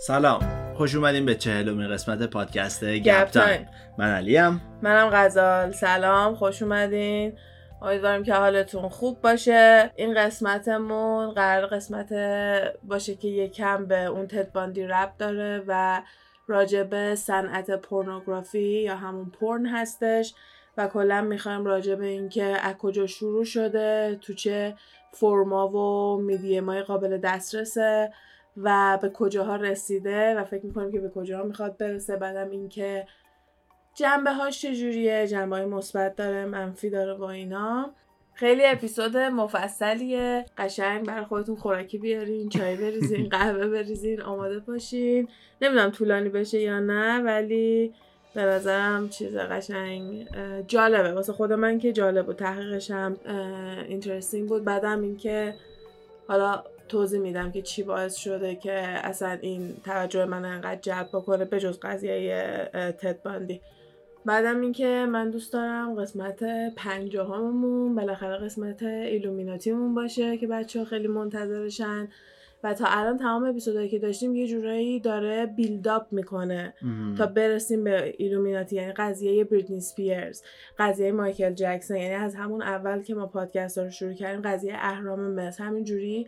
سلام. خوش اومدیم به چهلمین قسمت پادکست گپ تایم. من علیم. منم غزال. سلام خوش اومدین. امیدواریم که حالتون خوب باشه. این قسمتمون قرار قسمت باشه که یکم به اون تدباندی رب داره و راجب صنعت پورنوگرافی یا همون پورن هستش و کلا می‌خوایم راجع به اینکه از کجا شروع شده تو چه فرما و میدیمای قابل دسترسه. و به کجاها رسیده و فکر می‌کنیم که به کجاها می‌خواد برسه. بعدم اینکه جنبه هاش چجوریه جنبه های مثبت داره منفی داره با اینا. خیلی اپیزود مفصلیه. قشنگ برای خودتون خوراکی بیارین چای بریزین قهوه بریزین آماده باشین. نمی‌دونم طولانی بشه یا نه ولی به نظرم چیز قشنگ جالبه. واسه خود من که جالب بود. تحقیقش هم interesting بود. بعدم اینکه حالا توضیح میدم که چی باعث شده که اصلا این توجه من انقدر جلب بکنه به جز قضیه تد باندی. بعدم اینکه من دوست دارم قسمت پنجاهممون بالاخره قسمت ایلومیناتیمون باشه که بچه ها خیلی منتظرشن. و تا الان تمام اپیزودهایی که داشتیم یه جورایی داره build up می‌کنه. تا برسیم به ایلومیناتی یعنی قضیه بریتنی سپیرز قضیه مایکل جکسون یعنی از همون اول که ما پادکست رو شروع کردیم قضیه اهرام مصر همین جوری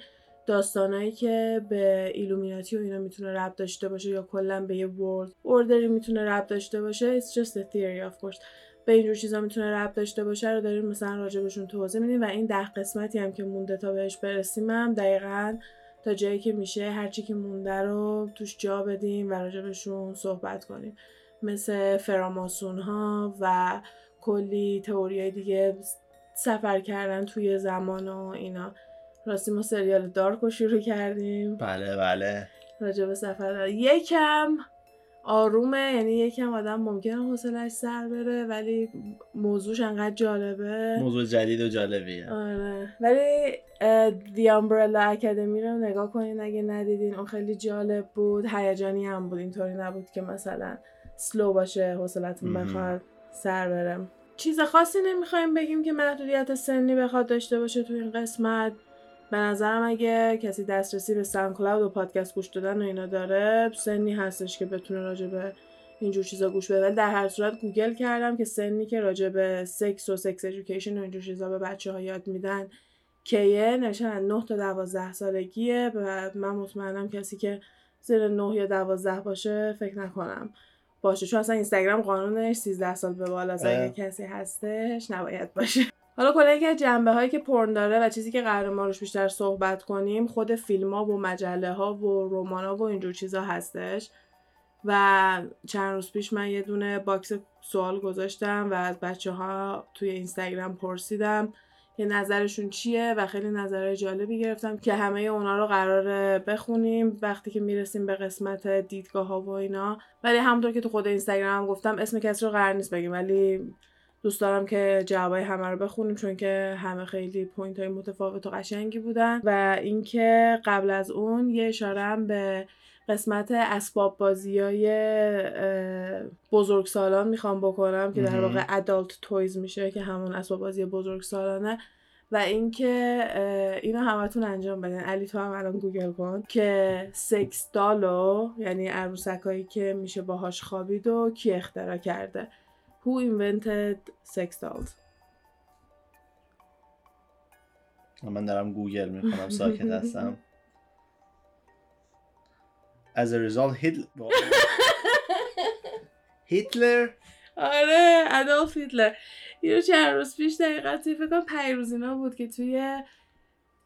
داستانایی که به ایلومیناتی و اینا می‌تونه ربط داشته باشه یا کلا به یه world order ی می‌تونه ربط داشته باشه it's just a theory of course. به اینجور چیزا می‌تونه ربط داشته باشه رو داریم مثلا راجبشون توضیح میدیم و این ده قسمتی هم که مونده تا بهش برسیم هم دقیقا تا جایی که میشه هرچی که مونده رو توش جا بدیم و راجبشون صحبت کنیم. مثل فراماسون ها و کلی تئوری دیگه سفر کردن توی زمان و اینا. راستی ما سریال دارک رو شروع کردیم. بله بله. راجع به سفر. یکم آرومه یعنی یکم آدم ممکنه حوصلش سر بره ولی موضوعش انقدر جالبه. موضوع جدید و جالبیه. آره. ولی The Umbrella Academy رو نگاه کنین اگه ندیدین. اون خیلی جالب بود. هیجانی هم بود. اینطوری نبود که مثلا slow باشه حوصلتون بخواد سر بره. چیز خاصی نمی‌خوایم بگیم که محدودیت سنی بخواد داشته باشه تو این قسمت. به نظرم اگه کسی دسترسی به SoundCloud و پادکست گوش دادن و اینا داره سنی هستش که بتونه راجع به اینجور چیزا گوش بده. ولی در هر صورت گوگل کردم که سنی که راجع به سکس و sex education و اینجور چیزا به بچه ها یاد میدن کیه؟ از 9 تا 12 سالگیه و من مطمئنم کسی که زیر 9 یا 12 باشه فکر نکنم باشه. چون اصلا اینستاگرام قانونش 13 سال به بالا اگه کسی هستش نباید باشه. حالا کلا یکی از جنبه هایی که پورن داره و چیزی که قراره ما روش بیشتر صحبت کنیم خود فیلم ها و مجله ها و رمان ها و اینجور چیزا هستش. و چند روز پیش من یه دونه باکس سوال گذاشتم و از بچه ها توی اینستاگرام پرسیدم که نظرشون چیه و خیلی نظرهای جالبی گرفتم که همه اونا رو قراره بخونیم وقتی که می‌رسیم به قسمت دیدگاه ها و اینا. ولی همونطور که تو خود اینستاگرام گفتم اسم کسی رو قرار نیست بگیم ولی دوست دارم که جوابای همه رو بخونیم چون که همه خیلی point های متفاوت و قشنگی بودن و اینکه قبل از اون یه اشاره به قسمت اسباب بازی های بزرگ سالان می‌خوام بکنم که در واقع adult toys میشه که همون اسباب بازی بزرگ سالانه و اینکه اینو همتون انجام بدین. علی تو هم الان گوگل کن که sex doll و یعنی عروسکایی که میشه باهاش خوابید و کی اختراع کرده. Who invented sex dolls? من دارم گوگل می‌کنم ساکت هستم As a result Hitler هیتلر آره ادولف هیتلر یه چند روز پیش دقیقا توی فکر کنم پیروز اینا بود که توی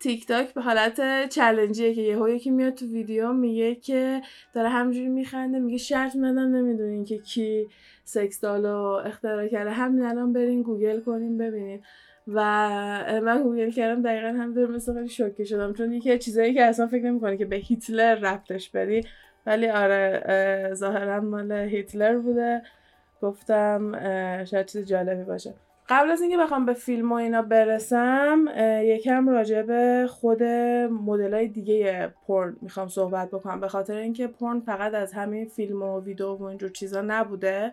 تیک تاک به حالت challenge یه که یهو یکی میاد تو ویدیو میگه که داره همجوری میخنده میگه شرط منم نمی‌دونین که کی sex doll و اختراع کرده. همین الان برین گوگل کنین ببینین. و من گوگل کردم دقیقا هم در مثل خیلی شوکه شدم. چون یکی چیزایی که اصلا فکر نمی‌کنه که به هیتلر رفتش بدی ولی آره ظاهرا مال هیتلر بوده. گفتم شاید چیز جالبی باشه. قبل از اینکه بخوام به فیلم و اینا برسم یکم راجع به خود مدل های دیگه پرن می‌خوام صحبت بکنم. به خاطر اینکه پرن فقط از همین فیلم و ویدیو و اینجور چیزا نبوده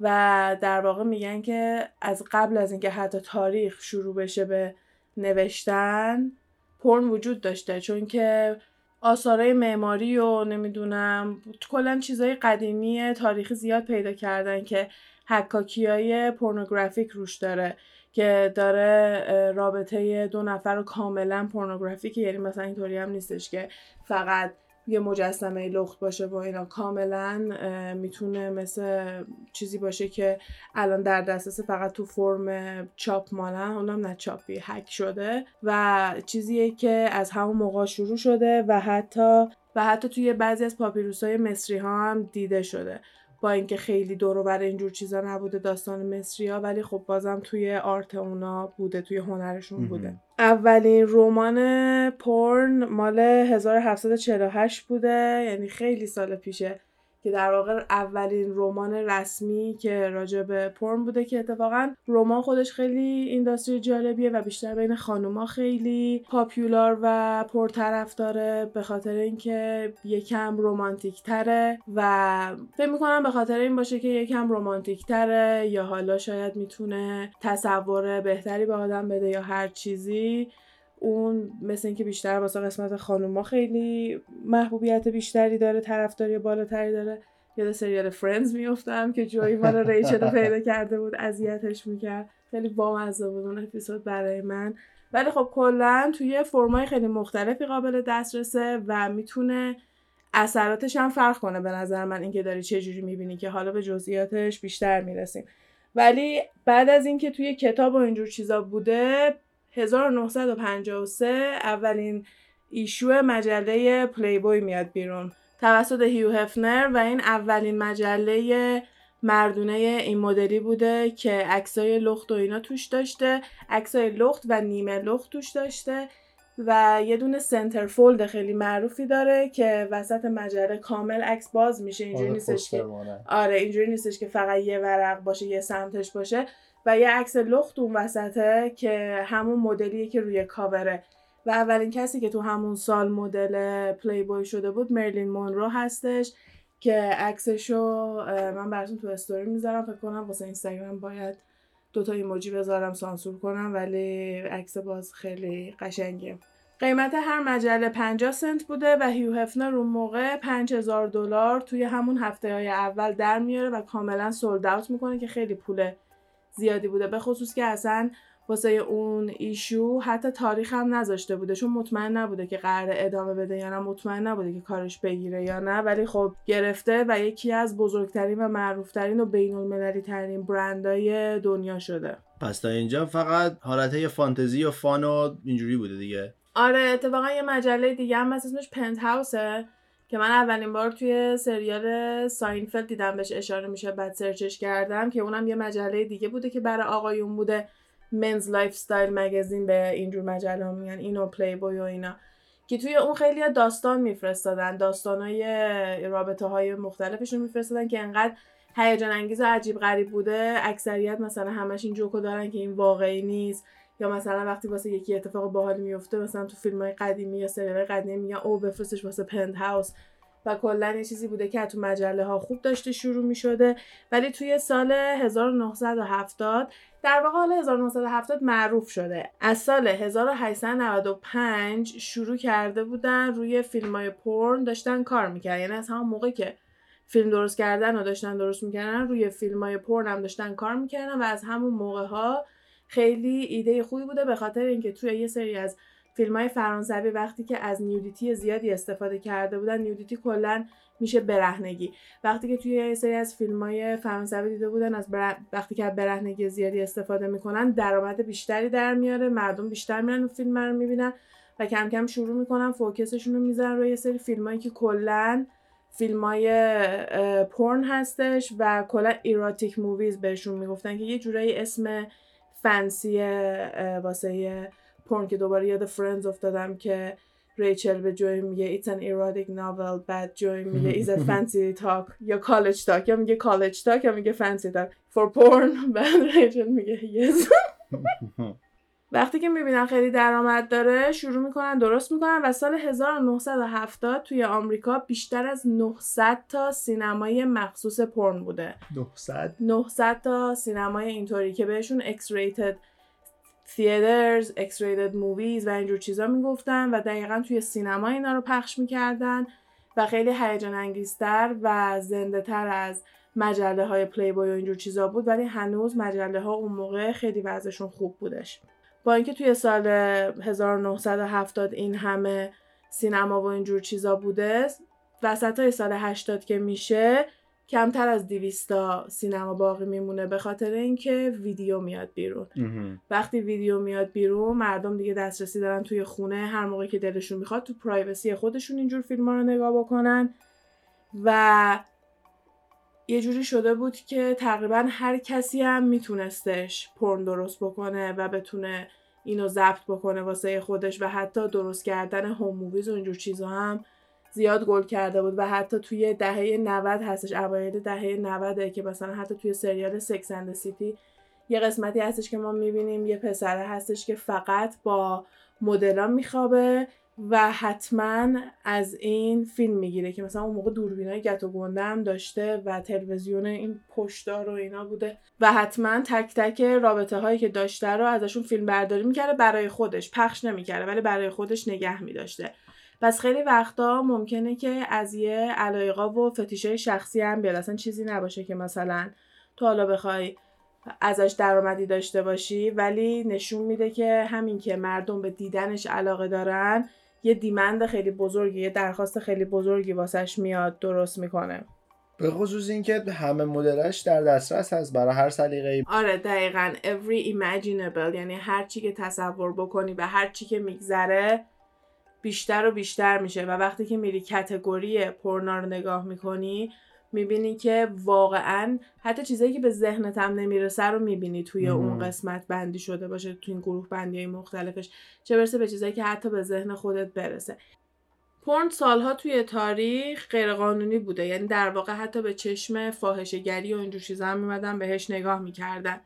و در واقع میگن که از قبل از اینکه حتی تاریخ شروع بشه به نوشتن پرن وجود داشته. چون که آثارای معماری و نمی‌دونم کلا چیزای قدیمی تاریخی زیاد پیدا کردن که حکاکی های پورنوگرافیک روش داره که داره رابطه دو نفر رو کاملا پورنوگرافیک یعنی مثلا اینطوری هم نیستش که فقط یه مجسمه لخت باشه و اینا. کاملا می‌تونه مثل چیزی باشه که الان در دسترس فقط تو فرم چاپ مالن اونم نه چاپی هک شده و چیزیه که از همون موقع شروع شده و حتی و حتی توی بعضی از پاپیروس های مصری ها هم دیده شده. با اینکه خیلی دور بر اینجور چیزا نبوده داستان مصری ها ولی خب بازم توی آرت اونا بوده توی هنرشون بوده. اولین رمان پورن مال 1748 بوده یعنی خیلی سال پیشه. که در واقع اولین رمان رسمی که راجع به پرن بوده که اتفاقا رمان خودش خیلی اینداستری جالبیه و بیشتر بین خانوما خیلی پاپیولار و پرطرف داره به خاطر اینکه یکم رومانتیک تره و فکر می‌کنم به خاطر این باشه که یکم رومانتیک تره یا حالا شاید می‌تونه تصور بهتری به آدم بده یا هر چیزی. اون مثل اینکه بیشتر واسه قسمت خانوما خیلی محبوبیت بیشتری داره طرفداری بالاتری داره. یاد سریال فرندز میفتم که جوی مال ریچل پیدا کرده بود اذیتش می‌کرد. خیلی بامزه بود اون اپیزود برای من. ولی خب کلا توی فرمای خیلی مختلفی قابل دسترسه و می‌تونه اثراتش هم فرق کنه به نظر من اینکه داری چه جوری می‌بینی که حالا به جزئیاتش بیشتر می‌رسیم. ولی بعد از اینکه توی کتاب و اینجور چیزا بوده 1953 اولین ایشو مجله پلی بوی میاد بیرون. توسط هیو هفنر و این اولین مجله مردونه این مدلی بوده که عکسای لخت و اینا توش داشته عکسای لخت و نیمه لخت توش داشته و یه دونه سنتر فولد خیلی معروفی داره که وسط مجله کامل عکس باز میشه. اینجوری آره، نیستش که آره اینجوری نیستش که فقط یه ورق باشه یه سمتش باشه. و یه عکس لخت اون وسطه که همون مدلیه که روی کاوره. و اولین کسی که تو همون سال مدل پلی بوی شده بود مرلین مونرو هستش که عکسشو من براتون تو استوری می‌ذارم. فکر کنم واسه اینستاگرام باید دوتا ایموجی بذارم سانسور کنم ولی عکس باز خیلی قشنگه. قیمت هر مجله 50 سنت بوده و هیو هفنر اون موقع 5000 دلار توی همون هفته های اول در میاره و کاملا sold out می‌کنه که خیلی پول زیادی بوده. به خصوص که اصلا واسه اون issue حتی تاریخ هم نذاشته بوده. چون مطمئن نبوده که قرار ادامه بده یا نه. مطمئن نبوده که کارش بگیره یا نه. ولی خب گرفته و یکی از بزرگترین و معروفترین و بین المللی ترین برندای دنیا شده. پس تا اینجا فقط حالت فانتزی و fun و اینجوری بوده دیگه. آره اتفاقا یه مجله دیگه هم اسمش پنت هاوسه. که من اولین بار توی سریال ساینفلد دیدم بهش اشاره میشه بعد سرچش کردم که اونم یه مجله دیگه بوده که برای آقایون بوده. men's lifestyle magazine به اینجور مجله میگن این و پلی بوی و اینا. که توی اون خیلی داستان میفرستادن داستانای رابطه های مختلفشون میفرستادن که انقدر هیجان انگیز و عجیب غریب بوده. اکثریت مثلا همش این جوکو دارن که این واقعی نیست. یا مثلا وقتی واسه یکی اتفاق باحال میفته مثلا تو فیلم های قدیمی یا سریال قدیمی میگن او بفرستش واسه پنت هاوس و کلا یه چیزی بوده که تو مجله ها خوب داشته شروع می شده ولی توی سال 1970 در واقع حال 1970 معروف شده. از سال 1895 شروع کرده بودن روی فیلم های پورن داشتن کار می‌کردن. یعنی از همون موقع که فیلم درست کردن و داشتن درست می‌کردن روی فیلم های پورن هم داشتن کار می‌کردن و از همون موقع ها خیلی ایده خوبی بوده به خاطر اینکه توی یه سری از فیلم های فرانسوی وقتی که از نیودیتی زیادی استفاده کرده بودن نیودیتی کلا میشه برهنگی. وقتی که توی یه سری از فیلم های فرانسوی دیده بودن از وقتی که برهنگی زیادی استفاده می‌کنن درآمد بیشتری در میاره مردم بیشتر میرن اون فیلم رو می‌بینن و کم کم شروع می‌کنن focus شون رو می‌ذارن روی یه سری فیلم هایی که کلا فیلم های پورن هستش و کلا erotic movies بهشون می‌گفتن که یه جورایی اسم fancy واسه پورن که دوباره یاد فرندز افتادم که ریچل به جوی میگه it's an erotic novel بعد جوی میگه is it fancy talk یا college talk یا میگه college talk یا میگه fancy talk. For porn بعد ریچل میگه yes. وقتی که می‌بینن خیلی درآمد داره شروع می‌کنن درست می‌کنن و سال 1970 توی آمریکا بیشتر از 900 تا سینمای مخصوص پرن بوده. 900 900 تا سینمای اینطوری که بهشون X rated theaters, X-rated movies و اینجور چیزا می‌گفتن و دقیقا توی سینما اینا رو پخش می‌کردن و خیلی هیجان انگیزتر و زنده تر از مجله های پلی بای و اینجور چیزا بود ولی هنوز مجله ها اون موقع خیلی وضعشون خوب بودش. با اینکه توی سال 1970 این همه سینما و اینجور چیزا بوده وسط های سال 80 که میشه کمتر از 200 تا سینما باقی میمونه به خاطر اینکه ویدیو میاد بیرون. وقتی ویدیو میاد بیرون مردم دیگه دسترسی دارن توی خونه هر موقع که دلشون می‌خواد تو privacy خودشون اینجور فیلم ها رو نگاه بکنن و یه جوری شده بود که تقریبا هر کسی هم میتونستش پرن درست بکنه و بتونه اینو ضبط بکنه واسه خودش و حتی درست کردن home movies و اینجور چیزا هم زیاد گل کرده بود و حتی توی دهه 90 هستش اوایل دهه 90 که مثلا حتی توی سریال سکس اند سیتی یه قسمتی هستش که ما می‌بینیم یه پسره هستش که فقط با مدلان میخوابه و حتما از این فیلم می‌گیره که مثلا اون موقع دوربینای گت و گنده هم داشته و تلویزیون این پشتار و اینا بوده و حتما تک تک رابطه هایی که داشته رو ازشون فیلم برداری می‌کرده برای خودش پخش نمی‌کرده ولی برای خودش نگه میداشته. پس خیلی وقتا ممکنه که از یه علایقا و فتیشه شخصی هم بیاد. اصلا چیزی نباشه که مثلا تو حالا بخوای ازش درآمدی داشته باشی ولی نشون میده که همین که مردم به دیدنش علاقه دارن یه دیمند خیلی بزرگی یه درخواست خیلی بزرگی واسش میاد درست می‌کنه. به خصوص اینکه همه مدلش در دسترس هست برای هر سلیقه آره دقیقا. Every imaginable یعنی هر چی که تصور بکنی و هر چی که میگذره بیشتر و بیشتر میشه. و وقتی که میری کتگوری پورنا رو نگاه می‌کنی می‌بینی که واقعا حتی چیزایی که به ذهنت هم نمی‌رسه رو می‌بینی توی اون قسمت بندی شده باشه توی این گروه بندی های مختلفش چه برسه به چیزایی که حتی به ذهن خودت برسه. پورن سالها توی تاریخ غیرقانونی بوده یعنی در واقع حتی به چشم فاحشهگری و اینجور چیزا هم میمدن بهش نگاه می‌کردن.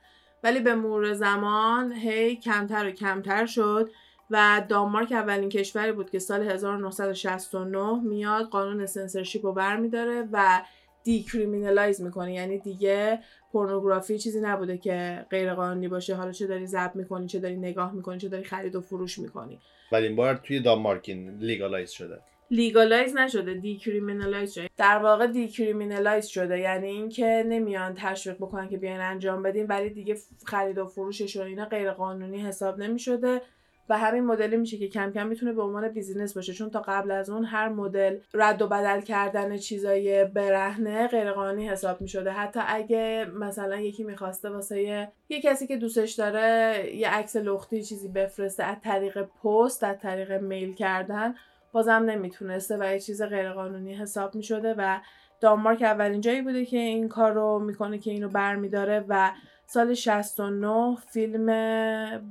ولی به مرور زمان هی کمتر و کمتر شد و دانمارک اولین کشوری بود که سال 1969 میاد قانون سنسرشیپ رو برمیداره و decriminalize می‌کنه یعنی دیگه پورنوگرافی چیزی نبوده که غیر قانونی باشه. حالا چه داری ضبط می‌کنی چه داری نگاه می‌کنی چه داری خرید و فروش می‌کنی. ولی این بار توی دانمارک legalize شده. legalize نشده decriminalize شده. در واقع decriminalize شده. یعنی اینکه نمیان تشویق بکنن که بیاین انجام بدین ولی دیگه خرید و فروشش و اینا غیر قانونی حساب نمی‌شده. و همین مدلی میشه که کم کم می‌تونه به عنوان business باشه. چون تا قبل از اون هر مدل رد و بدل کردن چیزای برهنه غیرقانونی حساب می‌شده. حتی اگه مثلا یکی می‌خواسته واسه یه کسی که دوستش داره یه عکس لختی چیزی بفرسته از طریق پست از طریق میل کردن بازم نمی‌تونسته و یه چیز غیرقانونی حساب می‌شده. و دانمارک اولین جایی بوده که این کار رو می‌کنه که اینو برمیداره و سال 69 فیلم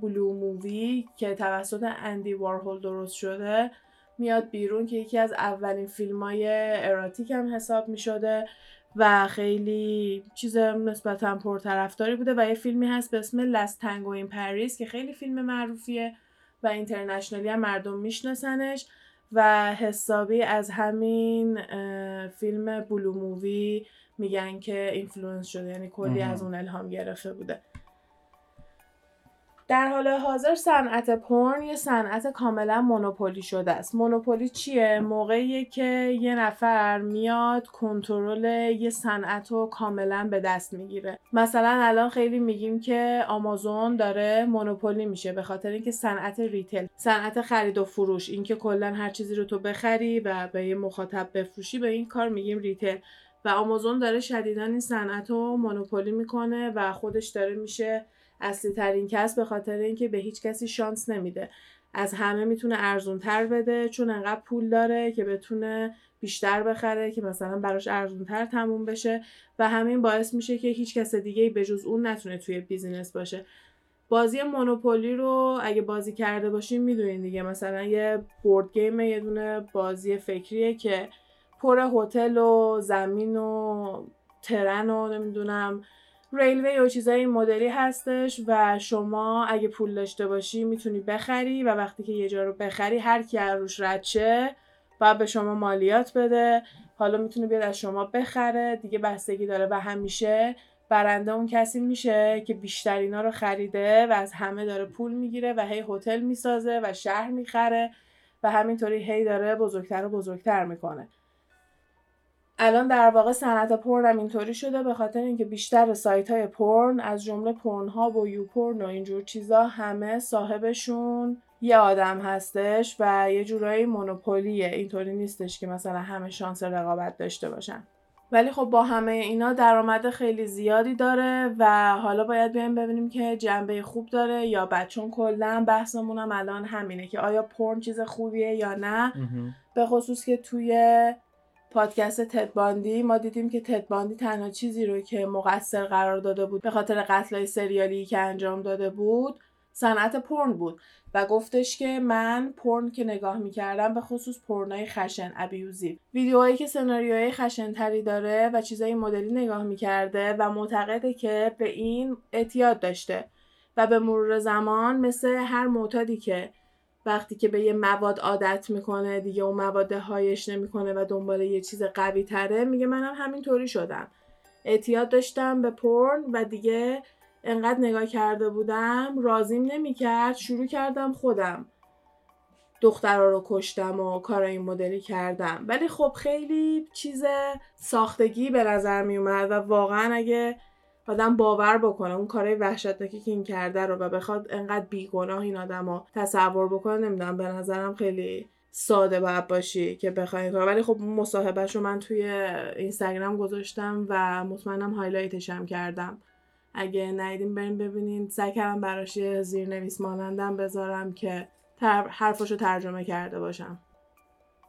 بلو مووی که توسط اندی وارهول درست شده میاد بیرون که یکی از اولین فیلم های اراتیک هم حساب می شده و خیلی چیز نسبتا پرطرفداری بوده و یه فیلمی هست به اسم Last Tango in Paris که خیلی فیلم معروفیه و internationally هم مردم میشناسنش و حسابی از همین فیلم Blue Movie میگن که influence شده یعنی کلی از اون الهام گرفته بوده. در حال حاضر صنعت پرن یه صنعت کاملا monopoly شده است. monopoly چیه؟ موقعیه که یه نفر میاد کنترل یه صنعت رو کاملا به دست می‌گیره. مثلا الان خیلی میگیم که آمازون داره monopoly میشه به خاطر اینکه صنعت retail صنعت خرید و فروش اینکه کلا هر چیزی رو تو بخری و به یه مخاطب بفروشی به این کار میگیم retail و آمازون داره شدیدا این صنعت رو monopoly می‌کنه و خودش داره میشه اصلی ترین کس به خاطر اینکه به هیچ کسی شانس نمیده. از همه می‌تونه ارزون تر بده چون انقدر پول داره که بتونه بیشتر بخره که مثلا براش ارزون تر تموم بشه و همین باعث میشه که هیچ کس دیگه به جز اون نتونه توی business باشه. بازی Monopoly رو اگه بازی کرده باشین می‌دونین دیگه. مثلا یه board game یه دونه بازی فکریه که پر هتل و زمین و ترن و نمی‌دونم railway و چیزای این مدلی هستش و شما اگه پول داشته باشی می‌تونی بخری و وقتی که یه جا رو بخری هر کی روش رد شه باید به شما مالیات بده. حالا می‌تونه بیاد از شما بخره. دیگه بستگی داره و همیشه برنده اون کسی میشه که بیشتر اینا رو خریده و از همه داره پول می‌گیره و هی هتل می‌سازه و شهر می‌خره و همینطوری هی داره بزرگتر و بزرگتر می‌کنه. الان در واقع صنعت پرن هم اینطوری شده به خاطر اینکه بیشتر سایت های پرن از جمله پرن ها و یو پرن و اینجور چیزا همه صاحبشون یه آدم هستش و یه جورایی مونوپولیه. اینطوری نیستش که مثلا همه شانس رقابت داشته باشن. ولی خب با همه اینا درآمد خیلی زیادی داره و حالا باید بیایم ببینیم که جنبه خوب داره یا بد. چون کلا بحثمون هم الان همینه که آیا پرن چیز خوبیه یا نه. به خصوص که توی پادکست تدباندی ما دیدیم که تدباندی تنها چیزی رو که مقصر قرار داده بود به خاطر قتلای سریالی که انجام داده بود صنعت پرن بود. و گفتش که من پرن که نگاه می‌کردم به خصوص پرنای خشن ابیوزی ویدیوهایی که سناریوهای خشنتری داره و چیزای مدلی نگاه می‌کرده و معتقده که به این اعتیاد داشته. و به مرور زمان مثل هر معتادی که وقتی که به یه مواد عادت می‌کنه دیگه اون مواد هایش نمی‌کنه و دنبال یه چیز قوی تره میگه منم همینطوری شدم. اعتیاد داشتم به پرن و دیگه انقدر نگاه کرده بودم رازیم نمی‌کرد شروع کردم خودم دخترها رو کشتم و کار این مدلی کردم. ولی خب خیلی چیز ساختگی به نظر می اومد و واقعا اگه آدم باور بکنه اون کارهای وحشتناکی که این کرده رو و بخواد انقدر بیگناه این آدم رو تصور بکنه نمی‌دونم به نظرم خیلی ساده باید باشی که بخوای کار ولی خب مصاحبهش رو من توی اینستاگرام گذاشتم و مطمئنم هایلایتش هم کردم. اگه ندیدین بریم ببینین. سعی کردم براش یه زیرنویس مانندم بذارم که حرفاشو ترجمه کرده باشم.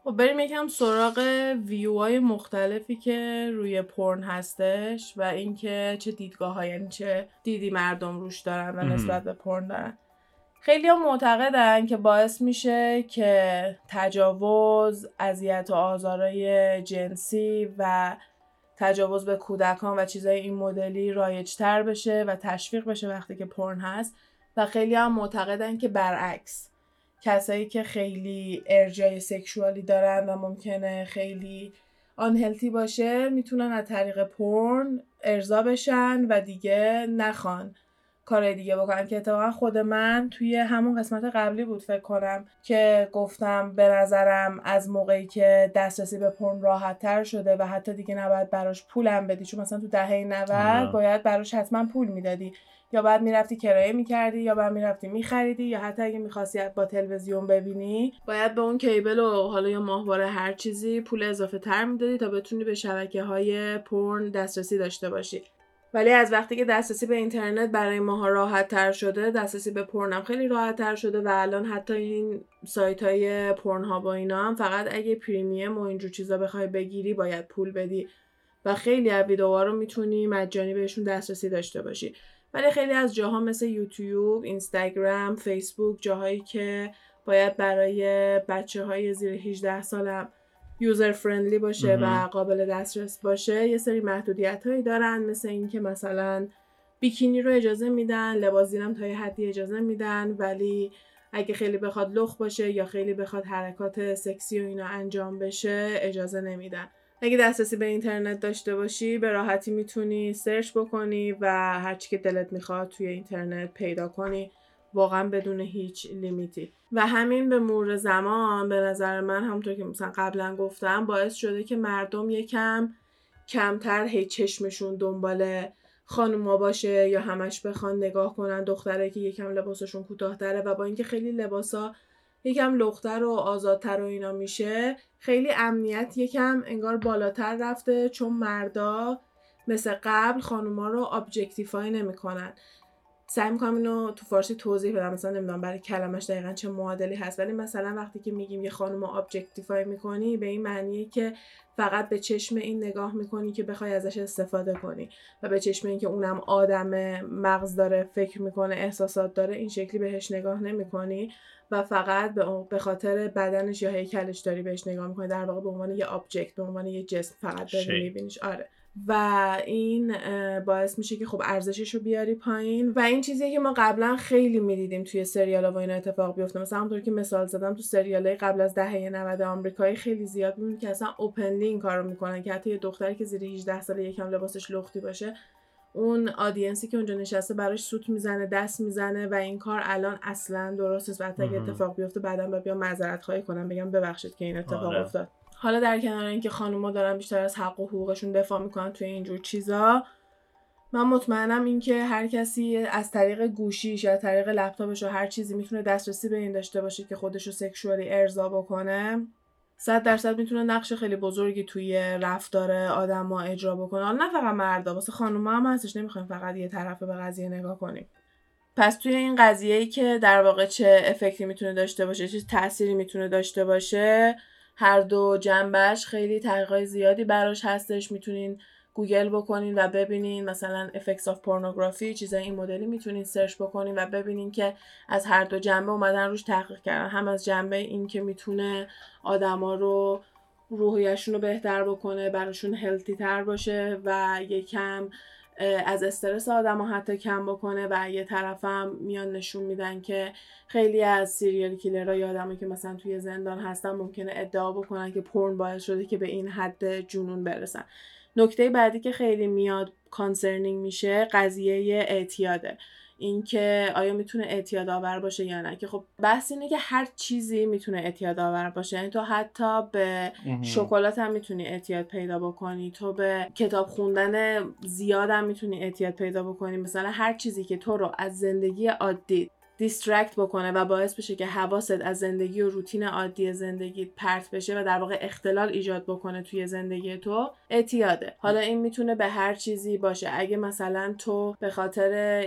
خب بریم یکم سراغ ویوهای مختلفی که روی پرن هستش و اینکه چه دیدگاه ها یعنی چه دیدی مردم روش دارن و نسبت به پرن دارن. خیلی ها معتقدن که باعث میشه که تجاوز، اذیت و آزارای جنسی و تجاوز به کودکان و چیزای این مدلی رایجتر بشه و تشویق بشه وقتی که پرن هست. و خیلی هم معتقدن که برعکس. کسایی که خیلی ارجای سکشوالی دارن و ممکنه خیلی آنهلتی باشه می‌تونن از طریق پرن ارضا بشن و دیگه نخوان کار دیگه بکنم که اتفاقا خود من توی همون قسمت قبلی بود فکر کنم که گفتم به نظرم از موقعی که دسترسی به پرن راحت تر شده و حتی دیگه نباید براش پولم بدی چون مثلا تو دهه 90 باید براش حتما پول می‌دادی. یا بعد می‌رفتی کرایه می‌کردی یا بعد می‌رفتی میخریدی یا حتی اگه می‌خواستی با تلویزیون ببینی؟ باید به اون کیبل و حالا یا ماهواره هر چیزی پول اضافه تر می‌دادی تا بتونی به شبکه های پرن دسترسی داشته باشی. ولی از وقتی که دسترسی به اینترنت برای ماها راحت تر شده دسترسی به پرنم خیلی راحت تر شده و الان حتی این سایت های پرن ها با اینا هم فقط اگه پریمیم و اینجور چیزا بخوای بگیری باید پول بدی. و خیلی از ویدیوها رو می‌تونی مجانی بهشون دسترسی داشته باشی. ولی خیلی از جاها مثل یوتیوب، اینستاگرام، فیسبوک جاهایی که باید برای بچه های زیر 18 سالم یوزر فرندلی باشه و قابل دسترس باشه یه سری محدودیت هایی دارن مثل اینکه مثلا بیکینی رو اجازه میدن لباس زیرم تا یه حدی اجازه میدن ولی اگه خیلی بخواد لخ باشه یا خیلی بخواد حرکات سکسی و اینا انجام بشه اجازه نمیدن. اگه دسترسی به اینترنت داشته باشی به راحتی می‌تونی سرچ بکنی و هرچی که دلت می‌خواد توی اینترنت پیدا کنی. واقعا بدون هیچ لیمیتی. و همین به مور زمان به نظر من همونطور که مثلا قبلا گفتم باعث شده که مردم یکم کمتر هی چشمشون دنبال خانوما باشه یا همش بخوان نگاه کنن دختره که یکم لباسشون کوتاهتره و با اینکه خیلی لباسا یکم لختر و آزادتر و اینا میشه. خیلی امنیت یکم انگار بالاتر رفته چون مردا مثل قبل خانوما رو objectify نمی‌کنن. سعی می‌کنم اینو تو فارسی توضیح بدم. مثلا نمی‌دونم برای کلمش دقیقا چه معادلی هست ولی مثلا وقتی که میگیم یه خانم objectify می‌کنی به این معنیه که فقط به چشم این نگاه می‌کنی که بخوای ازش استفاده کنی و به چشم این که اونم آدم مغز داره فکر می‌کنه احساسات داره این شکلی بهش نگاه نمی‌کنی و فقط به خاطر بدنش یا هیکلش داری بهش نگاه می‌کنی. در واقع به عنوان یه object به عنوان یه جسم فقط داری میبینیش. آره. و این باعث میشه که خب ارزشش رو بیاری پایین. و این چیزیه که ما قبلا خیلی می‌دیدیم توی سریال و اینا اتفاق بیفته. مثلا همونطور که مثال زدم تو سریال قبل از دهه 90 آمریکایی خیلی زیاد می‌بینیم که اصلا openly این کارو می‌کنن که حتی یه دختری که زیر 18 ساله یکم لباسش لختی باشه اون audience ی که اونجا نشسته براش سوت می‌زنه دست می‌زنه و این کار الان اصلا درست نیست. و اگه اتفاق بیفته بعدا بیام معذرت خواهی کنم بگم ببخشید که این اتفاق آره. افتاد. حالا در کنار اینکه خانوما دارن بیشتر از حق و حقوقشون دفاع می‌کنن توی اینجور چیزا من مطمئنم اینکه هر کسی از طریق گوشیش یا طریق لپتاپش و هر چیزی می‌تونه دسترسی به این داشته باشه که خودش رو سکشوالی ارضا بکنه. صد درصد می‌تونه نقش خیلی بزرگی توی رفتار آدما اجرا بکنه. حالا نه فقط مردا واسه خانوما هم هستش نمی‌خوایم فقط یه طرفه به قضیه نگاه کنیم. پس توی این قضیه ای که در واقع چه افکتی می‌تونه داشته باشه چه تأثیری می‌تونه داشته باشه هر دو جنبه‌ش خیلی تحقیقات زیادی براش هستش. می‌تونین گوگل بکنین و ببینین مثلا effects of pornography چیزای این مدلی می‌تونین search بکنین و ببینین که از هر دو جنبه اومدن روش تحقیق کردن. هم از جنبه این که می‌تونه آدما رو روحیشون رو بهتر بکنه براشون healthy تر باشه و یکم از استرس آدم حتی کم بکنه و یه طرفم میان نشون میدن که خیلی از serial killer ها یا آدمایی که مثلا توی زندان هستن ممکنه ادعا بکنن که پرن باعث شده که به این حد جنون برسن. نکته بعدی که خیلی میاد concerning میشه قضیه اعتیاده. اینکه آیا می‌تونه اعتیاد آور باشه یا نه. که خب بحث اینه که هر چیزی می‌تونه اعتیاد آور باشه. یعنی تو حتی به شکلات هم می‌تونی اعتیاد پیدا بکنی. تو به کتاب خوندن زیاد هم می‌تونی اعتیاد پیدا بکنی. مثلا هر چیزی که تو رو از زندگی عادی دیسترکت بکنه و باعث بشه که حواست از زندگی و روتین عادی زندگی پرت بشه و در واقع اختلال ایجاد بکنه توی زندگی تو اعتیاده. حالا این می‌تونه به هر چیزی باشه. اگه مثلا تو به خاطر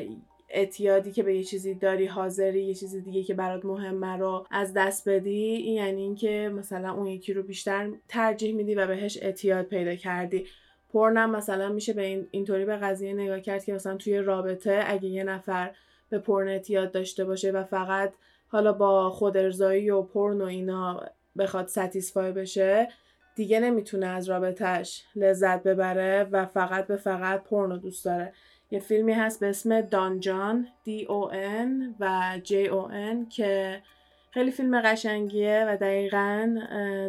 اعتیادی که به یه چیزی داری حاضری یه چیزی دیگه که برات مهمه رو از دست بدی این یعنی اینکه مثلا اون یکی رو بیشتر ترجیح میدی و بهش اعتیاد پیدا کردی. پرنم مثلا میشه به این اینطوری به قضیه نگاه کرد که مثلا توی رابطه اگه یه نفر به پرن اعتیاد داشته باشه و فقط حالا با خود ارضایی و پرن و اینا بخواد satisfy بشه دیگه نمی‌تونه از رابطهش لذت ببره و فقط به فقط پرن رو دوست داره. یه فیلمی هست به اسم Don Jon D O N و J O N که خیلی فیلم قشنگیه و دقیقا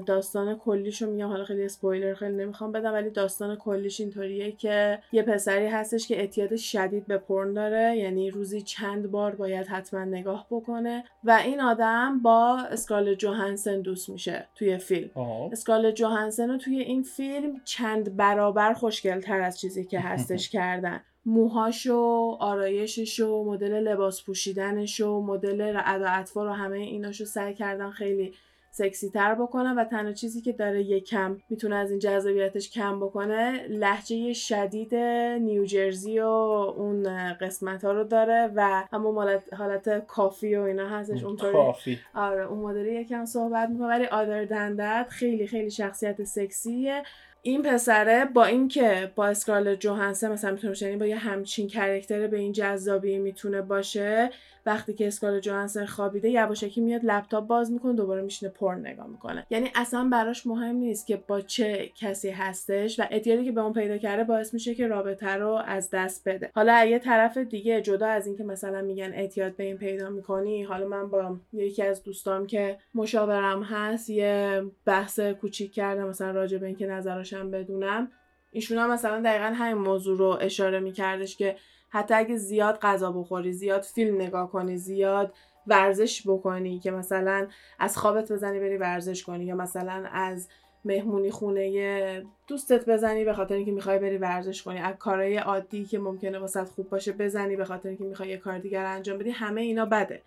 داستان کلیش رو میگم. حالا خیلی اسپویلر خیلی نمی‌خوام بدم ولی داستان کلیش اینطوریه که یه پسری هستش که اعتیاد شدید به پرن داره. یعنی روزی چند بار باید حتما نگاه بکنه و این آدم با اسکارلت جوهانسون دوست میشه توی فیلم. اسکال جوهانسن رو توی این فیلم چند برابر خوشگلتر از چیزی که هستش کردن. موهاشو آرایششو مدل لباس پوشیدنشو مدل ادا اطفال و همه ایناشو سعی کردن خیلی سکسی تر بکنه و تنها چیزی که داره یکم می‌تونه از این جذابیتش کم بکنه لحجه شدید نیوجرسی و اون قسمت ها رو داره و همون حالت کافی و اینا هستش. اونطوری کافی. آره اون مدلی یکم صحبت می‌کنه ولی آدر دندت خیلی خیلی شخصیت سکسیه. این پسره با اینکه با اسکارلت جوهانسن مثلا می‌تونه یعنی با یه همچین کرکتر به این جذابی می‌تونه باشه وقتی که اسکال جوهانسن خوابیده یواشکی میاد لپتاپ باز می‌کنه دوباره میشینه پرن نگاه می‌کنه. یعنی اصلا براش مهم نیست که با چه کسی هستش و اعتیادی که به اون پیدا کرده باعث میشه که رابطه رو از دست بده. حالا یه طرف دیگه جدا از اینکه مثلا میگن اعتیاد به این پیدا می‌کنی حالا من با یکی از دوستام که مشاورم هست یه بحث کوچیک کردم مثلا راجع به اینکه نظراشم بدونم ایشون هم مثلا دقیقا همین موضوع رو اشاره میکردش که حتی اگه زیاد غذا بخوری زیاد فیلم نگاه کنی زیاد ورزش بکنی که مثلا از خوابت بزنی بری ورزش کنی یا مثلا از مهمونی خونه دوستت بزنی به خاطر اینکه می‌خوای بری ورزش کنی. از کارهای عادی که ممکنه واسه خوب باشه بزنی به خاطر اینکه می‌خوای یه کار دیگر انجام بدی. همه اینا بده.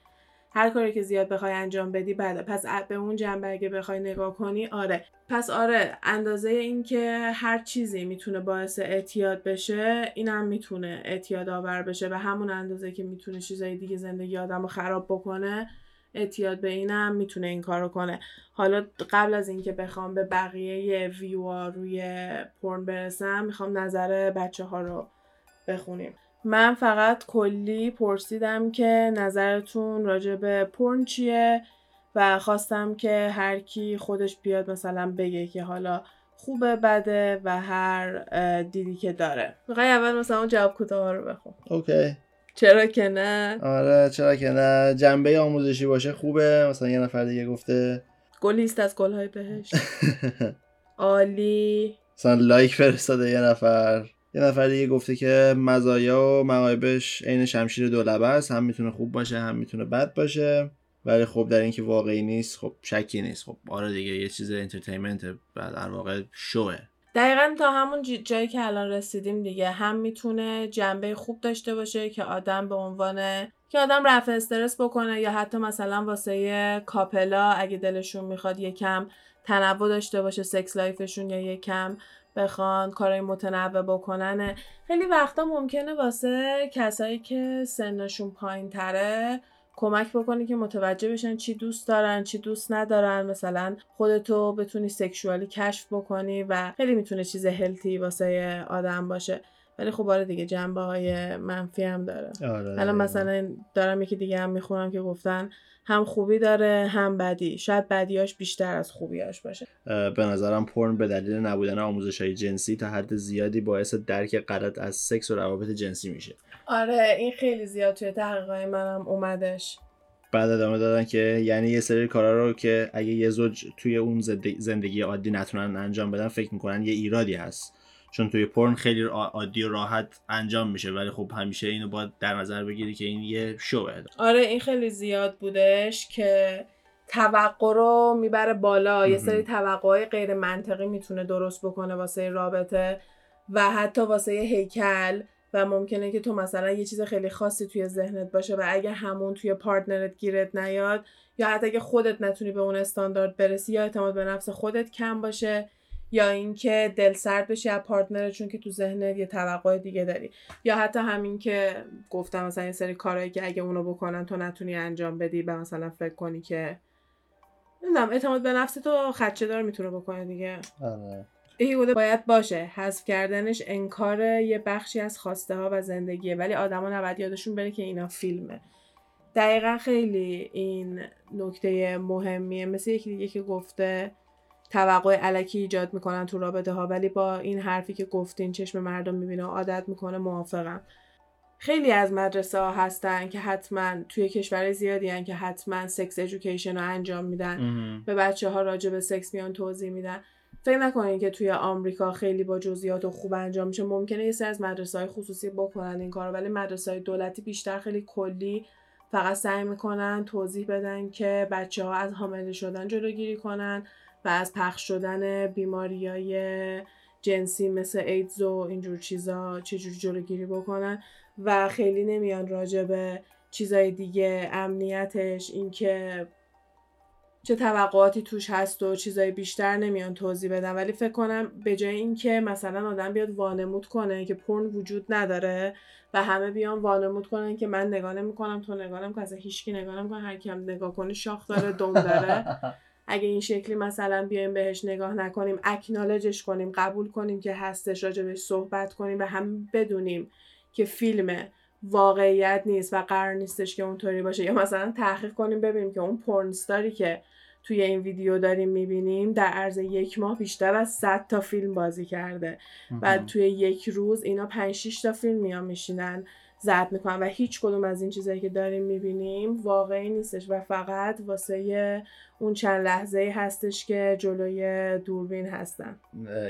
هر کاری که زیاد بخوای انجام بدی بده پس به اون جنبه اگه بخوای نگاه کنی آره. پس آره اندازه این که هر چیزی می‌تونه باعث اعتیاد بشه اینم می‌تونه اعتیاد آور بشه و همون اندازه که می‌تونه چیزای دیگه زندگی آدم رو خراب بکنه اعتیاد به اینم می‌تونه این کارو کنه. حالا قبل از اینکه بخوام به بقیه ویوا روی پرن برسم می‌خوام نظر بچه ها رو بخونیم. من فقط کلی پرسیدم که نظرتون راجع به پرن چیه و خواستم که هر کی خودش بیاد مثلا بگه که حالا خوبه بده و هر دیدی که داره. می‌خوای اول مثلا اون جواب کوتاه رو بخون. OK. چرا که نه؟ آره چرا که نه. جنبه آموزشی باشه خوبه. مثلا یه نفر دیگه گفته. گلیست از گلهای بهشت عالی. مثلا like فرستاده یه نفر. یه نفر دیگه گفته که مزایا و معایبش عین شمشیر دولبه است. هم می‌تونه خوب باشه هم می‌تونه بد باشه. ولی خب در اینکه واقعی نیست خب شکی نیست. خب آره دیگه یه چیز entertainment و در واقع شوه. دقیقا تا همون جایی که الان رسیدیم دیگه. هم می‌تونه جنبه خوب داشته باشه که آدم به عنوان که آدم رفع استرس بکنه یا حتی مثلا واسه کاپلا اگه دلشون می‌خواد یکم تنوع داشته باشه سکس لایفشون یا یکم بخوان کارهای متنوع بکنن. خیلی وقتا ممکنه واسه کسایی که سنشون پایین تره کمک بکنی که متوجه بشن چی دوست دارن چی دوست ندارن. مثلا خودتو بتونی سکشوالی کشف بکنی و خیلی می‌تونه چیز هلتی واسه آدم باشه. ولی خب آره دیگه جنبه های منفی هم داره. آره الان مثلا دارم یکی دیگه هم می‌خونم که گفتن هم خوبی داره هم بدی. شاید بدیاش بیشتر از خوبیاش باشه. به نظرم پرن به دلیل نبودن آموزش های جنسی تا حد زیادی باعث درک غلط از سکس و روابط جنسی میشه. آره این خیلی زیاد توی تحقیقای منم اومدش. بعد ادامه دادن که یعنی یه سری کارا رو که اگه یه زوج توی اون زندگی عادی نتونن انجام بدن فکر می‌کنن یه ایرادی هست. چون توی پرن خیلی عادی و راحت انجام میشه ولی خب همیشه اینو باید در نظر بگیری که این یه شوه. آره این خیلی زیاد بودش که توقع رو می‌بره بالا. یه سری توقعهای غیر منطقی می‌تونه درست بکنه واسه رابطه و حتی واسه هیکل و ممکنه که تو مثلا یه چیز خیلی خاصی توی ذهنت باشه و اگه همون توی پارتنرت گیرت نیاد یا حتی اگه خودت نتونی به اون استاندارد برسی یا اعتماد به نفس خودت کم باشه. یا اینکه دل سرد بشی از پارتنر چون که تو ذهنت یه توقع دیگه داری. یا حتی همین که گفتم مثلا یه سری کارهایی که اگه اونو بکنن تو نتونی انجام بدی و مثلا فکر کنی که نمی‌دونم اعتماد به نفس تو خدشه دار می‌تونه بکنه دیگه. آره. بوده باید باشه. حذف کردنش انکار یه بخشی از خواسته ها و زندگیه. ولی آدما نباید یادشون بره که اینا فیلمه. دقیقا خیلی این نکته مهمیه. مثل یکی دیگه که گفته توقع علکی ایجاد می‌کنن تو رابطه ها ولی با این حرفی که گفتین چشم مردم می‌بینه و عادت می‌کنه موافقم. خیلی از مدرسه ها هستن که حتما توی کشور زیادی هن که حتما سکس ایژوکیشن رو انجام میدن. به بچه ها راجع به سکس میان توضیح میدن. فکر نکنین که توی آمریکا خیلی با جزئیات و خوب انجام میشه. ممکنه یه سری از مدرسه های خصوصی بکنن این کارو ولی مدرسه های دولتی بیشتر خیلی کلی فقط سعی می‌کنن توضیح بدن که بچه ها از حامله شدن جلوگیری کنن. و از پخش شدن بیماری های جنسی مثل ایدز و اینجور چیزا چجوری جلوگیری بکنن و خیلی نمیان راجع به چیزای دیگه امنیتش اینکه چه توقعاتی توش هست و چیزای بیشتر نمیان توضیح بدن. ولی فکر کنم به جای اینکه مثلا آدم بیاد وانمود کنه که پرن وجود نداره و همه بیان وانمود کنن که من نگاه نمی‌کنم تو نگاه نمی‌کنم اصلا هیچکی نگاه نمی‌کنه هر کی هم نگاه کنه شاخ داره دم داره. اگه این شکلی مثلا بیایم بهش نگاه نکنیم اکنالجش کنیم قبول کنیم که هستش راجبش صحبت کنیم و هم بدونیم که فیلم واقعیت نیست و قرار نیستش که اونطوری باشه. یا مثلا تحقیق کنیم ببینیم که اون پرنستاری که توی این ویدیو داریم می‌بینیم در عرض یک ماه بیشتر از 100 تا فیلم بازی کرده. و توی یک روز اینا 5 6 تا فیلم میان میشینن زد می‌کنن و هیچ کدوم از این چیزهایی که داریم می‌بینیم واقعی نیستش و فقط واسه اون چند لحظه هستش که جلوی دوربین هستن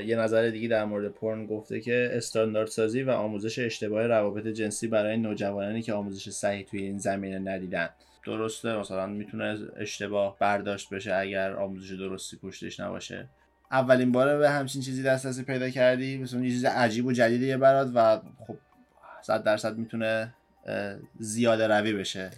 یه نظر دیگه در مورد پرن گفته که استاندارد سازی و آموزش اشتباه روابط جنسی برای نوجوانانی که آموزش صحیح توی این زمینه ندیدن. درسته مثلا می‌تونه اشتباه برداشت بشه اگر آموزش درستی پشتش نباشه. اولین باره به همچین چیزی دسترسی پیدا کردی؟ مثلا یه چیز عجیب و جدیدیه برات و خب صد درصد می‌تونه زیاده روی بشه.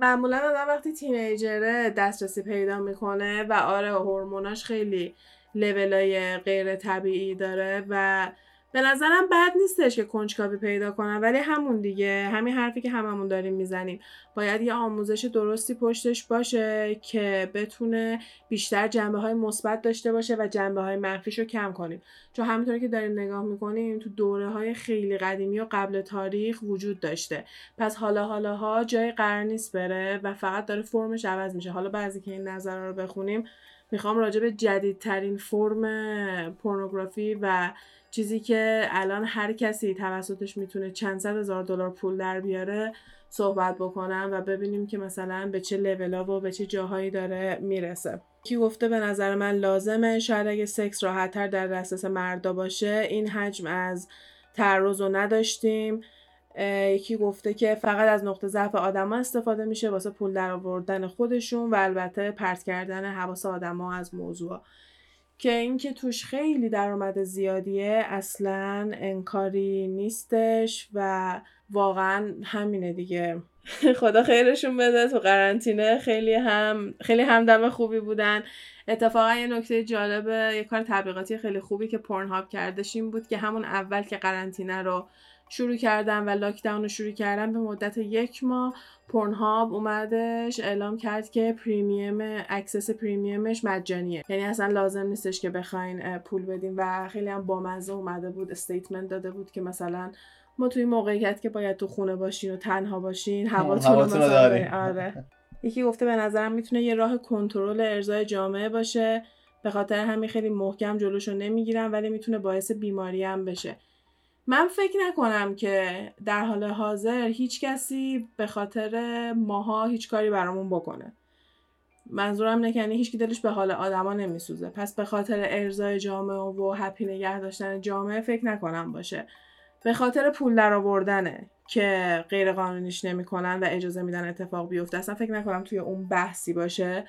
معمولا آدم وقتی تینیجره دسترسی پیدا می‌کنه و آره هورموناش خیلی لولای غیر طبیعی داره و به نظرم بد نیستش که کنجکاوی پیدا کنن ولی همون دیگه. همین حرفی که هممون داریم می‌زنیم. باید یه آموزش درستی پشتش باشه که بتونه بیشتر جنبه های مثبت داشته باشه و جنبه های منفیش رو کم کنیم. چون همینطوری که داریم نگاه می‌کنیم تو دوره های خیلی قدیمی و قبل تاریخ وجود داشته. پس حالا حالا ها جای قرار نیست بره و فقط داره فرمش عوض میشه. حالا بعضی که این نظر رو بخونیم می‌خوام راجع به جدیدترین فرم پورنوگرافی و چیزی که الان هر کسی توسطش می‌تونه چند صد هزار دلار پول در بیاره صحبت بکنم و ببینیم که مثلا به چه لولا و به چه جاهایی داره می‌رسه. کی گفته به نظر من لازمه؟ شاید اگه سکس راحتتر در دسترس مردا باشه این حجم از تعرض رو نداشتیم. یکی گفته که فقط از نقطه ضعف آدما استفاده میشه واسه پول در آوردن خودشون و البته پرت کردن حواس آدما از موضوع که اینکه توش خیلی درآمد زیادیه اصلا انکاری نیستش و واقعا همینه دیگه. خدا خیرشون بده تو قرنطینه خیلی هم خیلی همدم خوبی بودن. اتفاقا یه نکته جالب یه کار تبلیغاتی خیلی خوبی که پورن هاب کردش این بود که همون اول که قرنطینه رو شروع کردن و lockdown رو شروع کردن به مدت یک ماه Pornhub اومدش اعلام کرد که premium access premium ش مجانیه یعنی اصلا لازم نیستش که بخواین پول بدین و خیلی هم بامزه اومده بود statement داده بود که مثلا ما توی موقعیتی که باید تو خونه باشین و تنها باشین هواتون رو آره. یکی گفته به نظرم می‌تونه یه راه کنترل ارضای جامعه باشه به خاطر همین خیلی محکم جلوشو نمی‌گیرم ولی می‌تونه باعث بیماری هم بشه. من فکر نکنم که در حال حاضر هیچ کسی به خاطر ماها هیچ کاری برامون بکنه. منظورم اینه که یعنی هیچ دلش به حال آدما نمیسوزه. پس به خاطر ارزای جامعه و هپی نگه داشتن جامعه فکر نکنم باشه. به خاطر پول در آوردنه که غیر قانونیش نمی‌کنن و اجازه میدن اتفاق بیفته اصلا فکر نکنم توی اون بحثی باشه.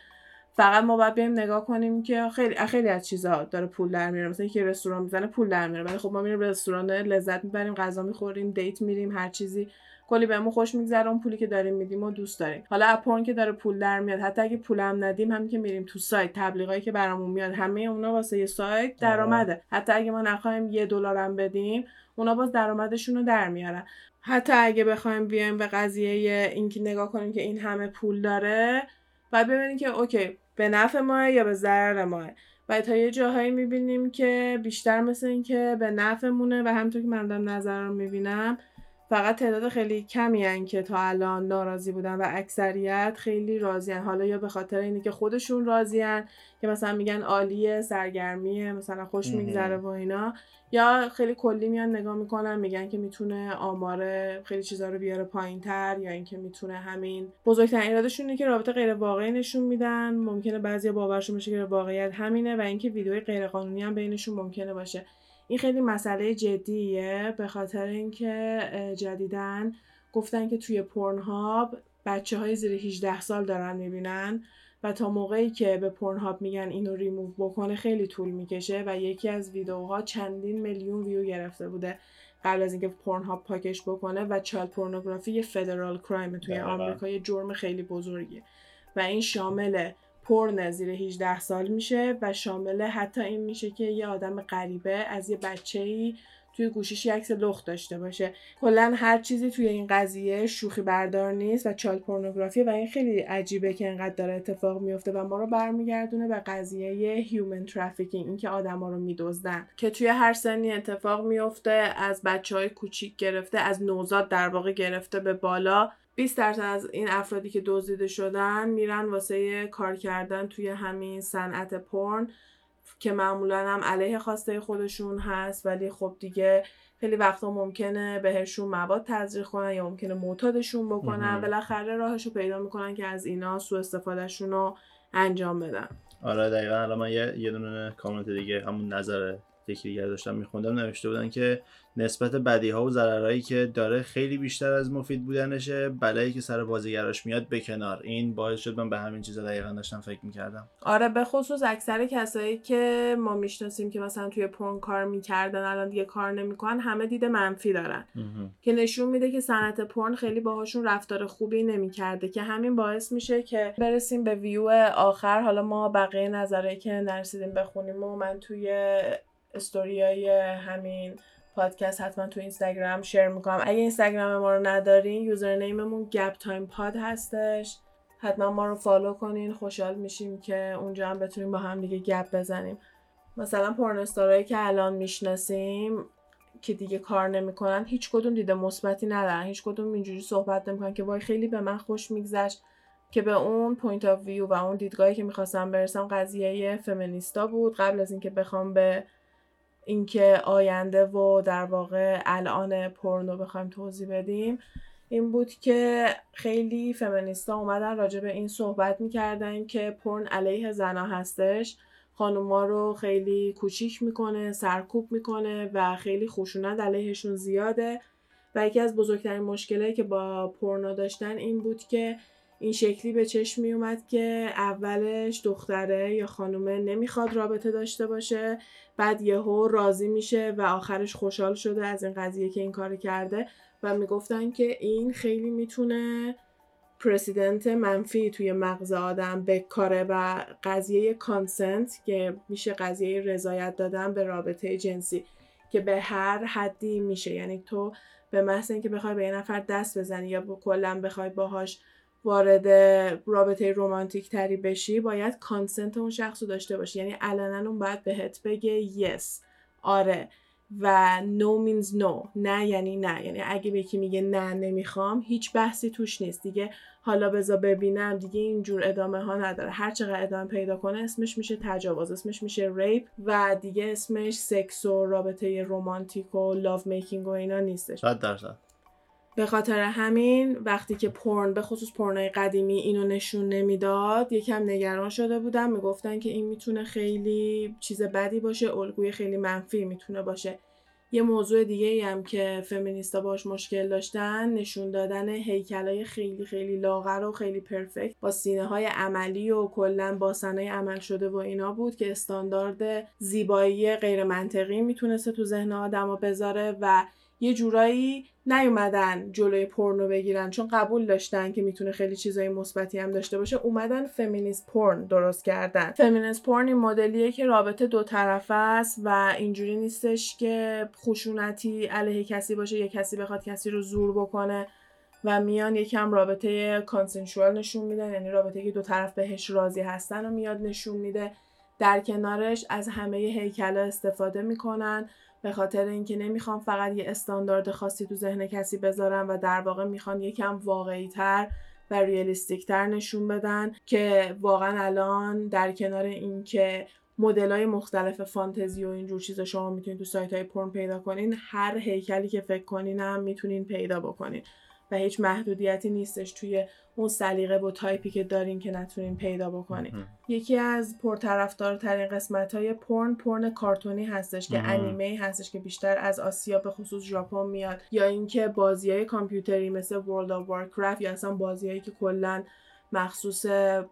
فقط ما باید بریم نگاه کنیم که خیلی خیلی از چیزا داره پول در میاره. مثلا یکی رستوران می‌زنه پول در میاره. ولی خب ما میریم رستوران لذت می‌بریم غذا می‌خوریم دیت میریم هر چیزی. کلی بهمون خوش میگذره اون پولی که داریم میدیم و دوست داریم. حالا اپورن که داره پول در میاد حتی اگه پولم ندیم همین که میریم تو سایت تبلیغایی که برامون میاد همه اونا واسه یه سایت. درآمده. حتی اگه ما نخوایم یه دلارم بدیم اونا باز درآمدشون رو در میارن. حتی اگه بخوایم بیایم به قضیه اینکه نگاه کنیم که این همه پول داره بعد ببینیم که اوکی به نفع ماه یا به ضرر ماه و تا یه جاهایی می‌بینیم که بیشتر مثل اینکه به نفعمونه و همونطور که من دارم نظر رو می‌بینم فقط تعداد خیلی کمی هن که تا الان ناراضی بودن و اکثریت خیلی راضیان حالا یا به خاطر اینه که خودشون راضیان که مثلا میگن عالیه سرگرمیه مثلا خوش میگذره و اینا. یا خیلی کلی میان نگاه می‌کنن میگن که می‌تونه آماره خیلی چیزا رو بیاره پایین تر یا اینکه می‌تونه همین بزرگترین ایرادشون اینه که رابطه غیر واقعی نشون میدن. ممکنه بعضی باورشون بشه که واقعیت همینه و اینکه ویدیوی غیر قانونی هم بینشون ممکنه باشه. این خیلی مسئله جدیه به خاطر اینکه جدیداً گفتن که توی Pornhub بچه های زیر 18 سال دارن می‌بینن و تا موقعی که به Pornhub میگن اینو ریموو بکنه خیلی طول می‌کشه و یکی از ویدیوها چندین میلیون ویو گرفته بوده قبل از اینکه Pornhub پاکش بکنه و child pornography یه federal crime توی آمریکا یه جرم خیلی بزرگیه و این شامل پرن زیر 18 سال میشه و شامل حتی این میشه که یه آدم غریبه از یه بچه ای توی گوشیش عکس لخت داشته باشه. کلا هر چیزی توی این قضیه شوخی بردار نیست و child pornography و این خیلی عجیبه که اینقدر داره اتفاق میفته و ما رو برمیگردونه به قضیه human trafficking اینکه آدما رو میدزدن. که توی هر سنی اتفاق میفته از بچه های کوچیک گرفته از نوزاد در واقع گرفته به بالا. 20 درصد از این افرادی که دزدیده شدن میرن واسه کار کردن توی همین صنعت پرن که معمولا هم علیه خواسته خودشون هست ولی خب دیگه خیلی وقتا ممکنه بهشون مواد تزریق کنن یا ممکنه معتادشون بکنن. بالاخره راهشو پیدا می‌کنن که از اینا سو استفادهشون رو انجام بدن. آره دقیقا. الان من یه, یه دونه کامنت دیگه همون نظر یکی دیگر داشتم میخوندم نوشته بودن که نسبت بدی ها و ضررهایی که داره خیلی بیشتر از مفید بودنشه بلایی که سر بازیگراش میاد به کنار. این باعث شد من به همین چیزا دقیقا داشتم فکر می‌کردم. آره به خصوص اکثر کسایی که ما می‌شناسیم که مثلا توی پرن کار می‌کردن الان دیگه کار نمی‌کنن همه دید منفی دارن. که نشون میده که صنعت پرن خیلی باهاشون رفتار خوبی نمی‌کرده که همین باعث میشه که برسیم به ویو آخر. حالا ما بقیه نظری که نرسیدیم بخونیم و من توی استوریای همین پادکست حتما تو اینستاگرام share می‌کنم. اگه اینستاگرام ما رو ندارین username مون Gap Time Pod هستش. حتما ما رو follow کنین خوشحال میشیم که اونجا هم بتونیم با هم دیگه گپ بزنیم. مثلا pornstar ایی که الان می‌شناسیم که دیگه کار نمی‌کنن هیچ کدوم دید مثبتی ندارن. هیچ کدوم اینجوری صحبت نمی‌کنن که وای خیلی به من خوش میگذشت که به اون point of view و اون دیدگاهی که می‌خواستم برسم قضیه فمینیستا بود. قبل از اینکه بخوام به اینکه آینده و در واقع الان پورنو بخوایم توضیح بدیم این بود که خیلی فمینیستا اومدن راجع به این صحبت می‌کردن که پرن علیه زنا هستش. خانوما رو خیلی کوچیک می‌کنه سرکوب می‌کنه و خیلی خشونت علیهشون زیاده. و یکی از بزرگترین مشکلایی که با پورنو داشتن این بود که این شکلی به چشم می اومد که اولش دختره یا خانومه نمی‌خواد رابطه داشته باشه بعد یهو راضی میشه و آخرش خوشحال شده از این قضیه که این کار کرده و می‌گفتن که این خیلی می‌تونه پرسیدنت منفی توی مغز آدم بکاره و قضیه کانسنت که میشه قضیه رضایت دادن به رابطه جنسی که به هر حدی میشه. یعنی تو به محض اینکه بخوای به یه نفر دست بزنی یا کلا بخوای باهاش وارد رابطه رومانتیک تری بشی باید کانسنت اون شخص رو داشته باشی. یعنی علنا اون باید بهت بگه یس آره. و no means no. نه یعنی نه. یعنی اگه به یکی میگه نه نمی‌خوام هیچ بحثی توش نیست. دیگه حالا بذار ببینم. دیگه اینجور ادامه ها نداره. هر چقدر ادامه پیدا کنه اسمش میشه تجاوز اسمش میشه ریپ و دیگه اسمش سکس و رابطه رومانتیک و لاو میکینگ و اینا نیستش. 100 درصد. به خاطر همین وقتی که پرن به خصوص پرنای قدیمی اینو نشون نمی‌داد یکم نگران شده بودم. می‌گفتن که این می‌تونه خیلی چیز بدی باشه الگوی خیلی منفی می‌تونه باشه. یه موضوع دیگه ای هم که فمینیستا باش مشکل داشتن نشون دادن هیکلای خیلی خیلی لاغر و خیلی پرفکت با سینه های عملی و کلا باسنای عمل شده و اینا بود که استاندارد زیبایی غیر منطقی می‌تونسته تو ذهن آدما بذاره و یه جورایی نیومدن جلوی پورنو بگیرن چون قبول داشتن که می‌تونه خیلی چیزای مثبتی هم داشته باشه. اومدن فمینیست پورن درست کردن. فمینیست پورن این مدلیه که رابطه دو طرفه است و اینجوری نیستش که خشونتی علیه کسی باشه یه کسی بخواد کسی رو زور بکنه و میان یکم رابطه کانسنشوال نشون میدن. یعنی رابطه که دو طرف بهش راضی هستن و میاد نشون میده. در کنارش از همه هیکلا استفاده می‌کنن. به خاطر اینکه نمی‌خوام فقط یه استاندارد خاصی تو ذهن کسی بذارم و در واقع می‌خوان یکم واقعی تر و ریالیستیک تر نشون بدن که واقعا الان در کنار اینکه مدل های مختلف فانتزی و اینجور چیزا شما می‌تونید تو سایت های پرن پیدا کنین هر هیکلی که فکر کنین هم می‌تونین پیدا بکنین. و هیچ محدودیتی نیستش توی اون سلیقه و تایپی که دارین که نتونین پیدا بکنین. یکی از پرطرفدارترین قسمت های porn، porn کارتونی هستش که انیمه هستش که بیشتر از آسیا به خصوص ژاپن میاد. یا اینکه بازی های کامپیوتری مثل World of Warcraft یا اصلا بازیهایی که کلا مخصوص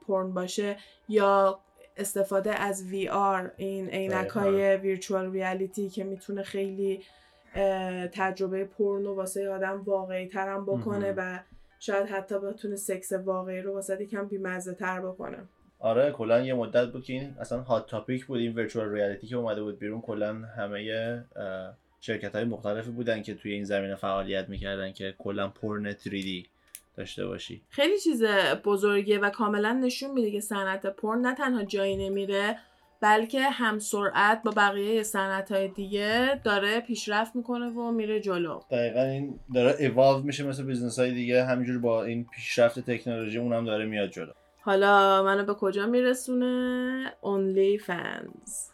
پرن باشه یا استفاده از VR این عینک های virtual reality که می‌تونه خیلی تجربه پورنو واسه آدم واقعی ترم بکنه و شاید حتی بتونه سکس واقعی رو واسه کم بیمزه تر بکنه. آره کلا یه مدت بود که این اصلا هات تاپیک بود این ورچوال ریالیتی که اومده بود بیرون. کلا همه شرکت های مختلفی بودن که توی این زمینه فعالیت می‌کردن که کلا پورن 3D داشته باشی. خیلی چیز بزرگیه و کاملا نشون میده که صنعت پورن نه تنها جایی نمیره بلکه هم سرعت با بقیه صنعت های دیگه داره پیشرفت می‌کنه و میره جلو. دقیقا این داره ایوالو میشه مثل business های دیگه. همینجور با این پیشرفت تکنولوژی اونم داره میاد جلو. حالا منو به کجا میرسونه؟ OnlyFans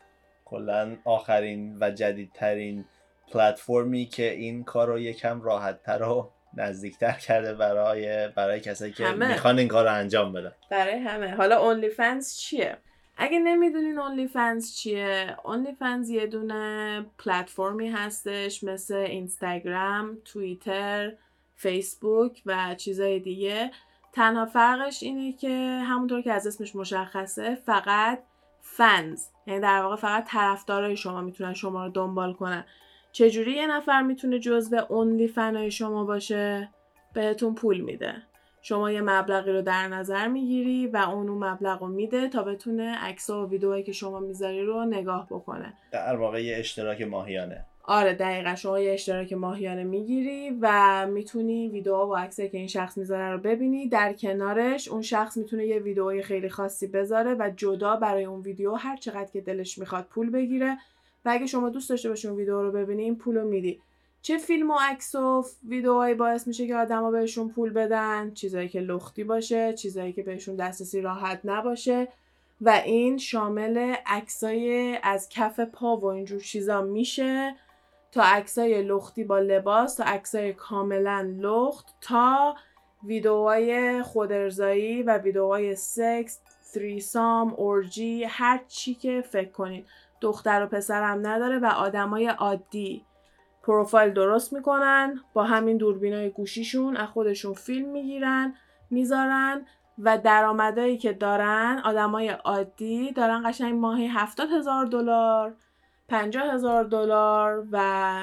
کلا آخرین و جدیدترین پلتفرمی که این کار رو یکم راحت تر و نزدیکتر کرده برای برای کسایی که همه. می‌خوان این کار رو انجام بدن. برای همه. حالا OnlyFans چیه؟ اگه نمی‌دونین OnlyFans چیه OnlyFans یه دونه پلتفرمی هستش مثل اینستاگرام توییتر فیسبوک و چیزای دیگه. تنها فرقش اینه که همونطور که از اسمش مشخصه فقط فنز یعنی در واقع فقط طرفدارای شما می‌تونن شما رو دنبال کنن. چجوری یه نفر می‌تونه جزو اونلی فنای شما باشه؟ بهتون پول میده. شما یه مبلغی رو در نظر می‌گیری و اون اون مبلغ رو میده تا بتونه عکس و ویدئوهایی که شما می‌ذاری رو نگاه بکنه. در واقع یه اشتراک ماهیانه. آره دقیقا. شما یه اشتراک ماهیانه می‌گیری و می‌تونی ویدیو و عکسایی که این شخص می‌ذاره رو ببینی. در کنارش اون شخص می‌تونه یه ویدئوی خیلی خاصی بذاره و جدا برای اون ویدیو هر چقدر که دلش می‌خواد پول بگیره. و اگه شما دوست داشته باشی اون ویدیو رو ببینی این پول رو میدی. چه فیلم و عکس و ویدئوهایی باعث میشه که آدما بهشون پول بدن چیزایی که لختی باشه چیزایی که بهشون دسترسی راحت نباشه و این شامل عکسای از کف پا و اینجور چیزا میشه تا عکسای لختی با لباس تا عکسای کاملا لخت تا ویدئوهای خودارضایی و ویدئوهای سکس تریسام اورجی هر چی که فکر کنین دختر و پسرم نداره و آدمای عادی پروفایل درست می‌کنن با همین دوربینای گوشیشون از خودشون فیلم می‌گیرن می‌ذارن و درآمدایی که دارن آدمای عادی دارن قشنگ ماهی هفتاد هزار دلار پنجاه هزار دلار و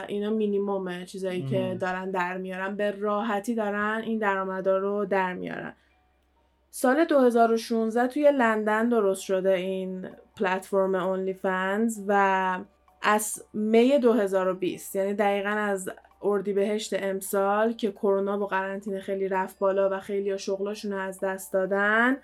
اینا مینیمومه چیزایی که دارن در میارن. به راحتی دارن این درآمدا رو در میارن. سال 2016 توی لندن درست شده این پلتفرم اونلی فنز و از می 2020 یعنی دقیقا از اردیبهشت امسال که کرونا و قرنطینه خیلی رفت بالا و خیلی شغلاشون رو از دست دادن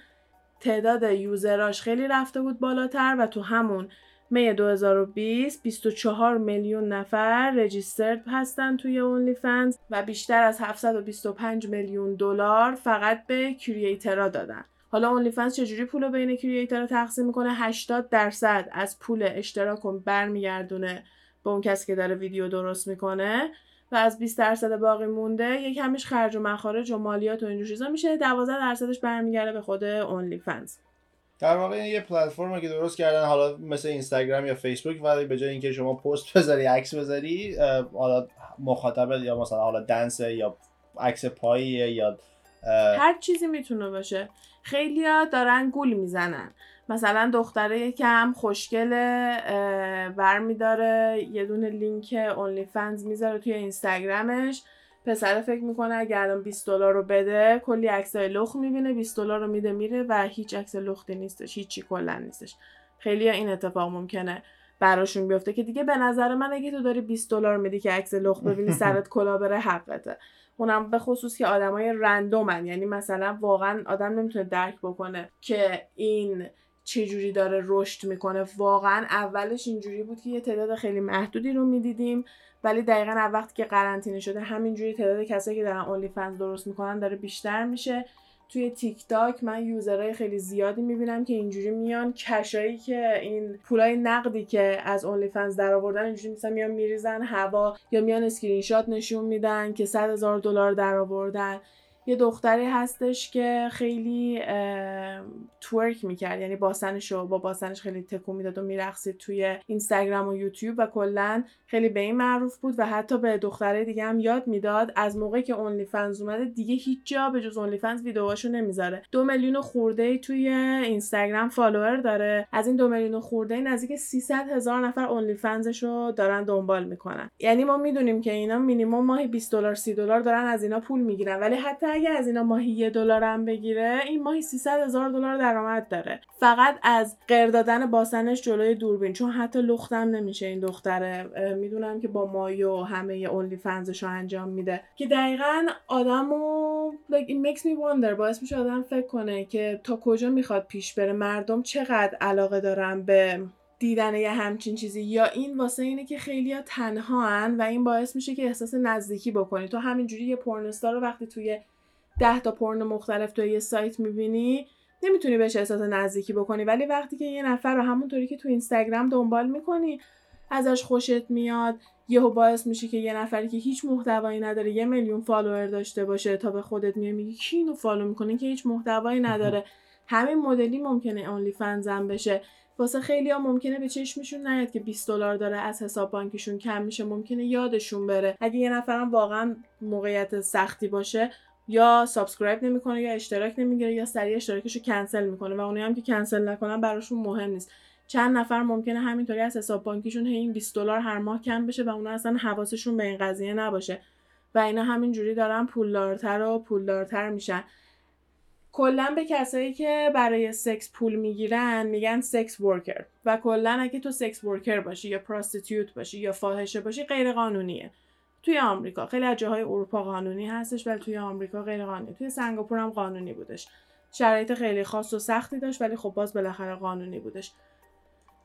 تعداد یوزراش خیلی رفته بود بالاتر و تو همون می 2020 24 میلیون نفر رجیسترد هستن توی اونلی فنز و بیشتر از 725 میلیون دلار فقط به کریئترها دادن. حالا اونلی فنز چجوری پول رو بین کریئترها تقسیم می‌کنه؟ 80 درصد از پول اشتراک رو برمیگردونه به اون کسی که داره ویدیو درست می‌کنه و از 20 درصد باقی مونده یک کمیش خرج و مخارج و مالیات و اینجور چیزا میشه. 12 درصدش برمیگرده به خود اونلی فنز در واقع این یه پلتفرمی که درست کردن حالا مثل اینستاگرام یا فیسبوک ولی به جای اینکه شما پست بذاری عکس بذاری حالا مخاطب یا مثلا حالا دنس یا عکس پایی یا هر چیزی می‌تونه باشه. خیلیا دارن گول می‌زنن. مثلا دختره یکم خوشگله برمیداره یه دونه لینک اونلی فنز می‌ذاره توی اینستاگرامش. پسر فکر می‌کنه اگه الان 20 دلار رو بده کلی عکسای لخت می‌بینه 20 دلار رو میده میره و هیچ عکس لختی نیستش هیچی کلا نیستش. خیلی این اتفاق ممکنه براشون بیفته که دیگه به نظر من اگه تو داری 20 دلار میدی که عکس لخت ببینی سرت کلا بره حقته. اونم به خصوص که آدمای رندومن. یعنی مثلا واقعا آدم نمی‌تونه درک بکنه که این چجوری داره رشد می‌کنه. واقعا اولش اینجوری بود که یه تعداد خیلی محدودی رو می‌دیدیم ولی دقیقا وقتی که قرنطینه شده همینجوری تعداد کسایی که دارن اونلی فنز درست می‌کنن داره بیشتر میشه. توی تیک تاک من user های خیلی زیادی می‌بینم که اینجوری میان cash هایی که این پولای نقدی که از OnlyFans در آوردن اینجوری مثلا میان میریزن هوا یا میان اسکرین شات نشون میدن که 100 هزار دلار در آوردن یه دختری هستش که خیلی twerk می‌کرد. یعنی باسنش با باسنش خیلی تکون می‌داد و میرقصید توی اینستاگرام و یوتیوب و کلا خیلی به این معروف بود و حتی به دختره دیگه هم یاد می‌داد. از موقعی که OnlyFans اومده دیگه هیچ جا به جز OnlyFans ویدیوهاشو نمی‌ذاره. دو میلیون خورده توی اینستاگرام follower داره. از این دو میلیون خورده نزدیک 300 هزار نفر OnlyFans ش رو دارن دنبال می‌کنن. یعنی ما می‌دونیم که اینا مینیمم ماهی 20 دلار 30 دلار دارن از اینا پول می‌گیرن. ولی حتی اگه از اینا ماهی یه دلار هم بگیره این ماهی 300 هزار دلار درآمد داره. فقط از غیر دادن باسنش جلوی دوربین چون حتی لختم نمیشه این دختره. می‌دونم که با مایو همه اونلی فنزش رو انجام میده. که دقیقا آدمو like it makes me wonder. باعث میشه آدم فکر کنه که تا کجا می‌خواد پیش بره مردم چقدر علاقه دارن به دیدن یه همچین چیزی. یا این واسه اینه که خیلی تنهان و این باعث میشه که احساس نزدیکی بکنی. تو همینجوری یه pornstar رو وقتی توی ده تا پرن مختلف توی یه سایت می‌بینی نمی‌تونی بهش احساس نزدیکی بکنی. ولی وقتی که یه نفر رو همونطوری که تو اینستاگرام دنبال می‌کنی ازش خوشت میاد یهو باعث میشه که یه نفری که هیچ محتوایی نداره یه میلیون follower داشته باشه تا به خودت میاد میگی کی اینو follow می‌کنه که هیچ محتوایی نداره. همین مدلی ممکنه OnlyFans م بشه. واسه خیلی ها ممکنه به چشمشون نیاد که 20 دلار داره از حساب بانکشون کم میشه ممکنه یادشون بره. اگه یه نفرم واقعا موقعیت سختی باشه یا subscribe نمی‌کنه یا اشتراک نمی‌گیره یا سریع اشتراکش رو کنسل می‌کنه و اونایی هم که کنسل نکنن براشون مهم نیست. چند نفر ممکنه همینطوری از حساب بانکیشون هی این 20 دلار هر ماه کم بشه و اونا اصلا حواسشون به این قضیه نباشه. و اینا همینجوری دارن پولدارتر و پولدارتر میشن. کلا به کسایی که برای سکس پول می‌گیرن میگن sex worker. و کلا اگه تو sex worker باشی یا prostitute باشی یا فاحشه باشی غیر قانونیه توی آمریکا. خیلی از جاهای اروپا قانونی هستش ولی توی آمریکا غیر قانونی. توی سنگاپور هم قانونی بودش. شرایط خیلی خاص و سختی داشت ولی خب باز بالاخره قانونی بودش.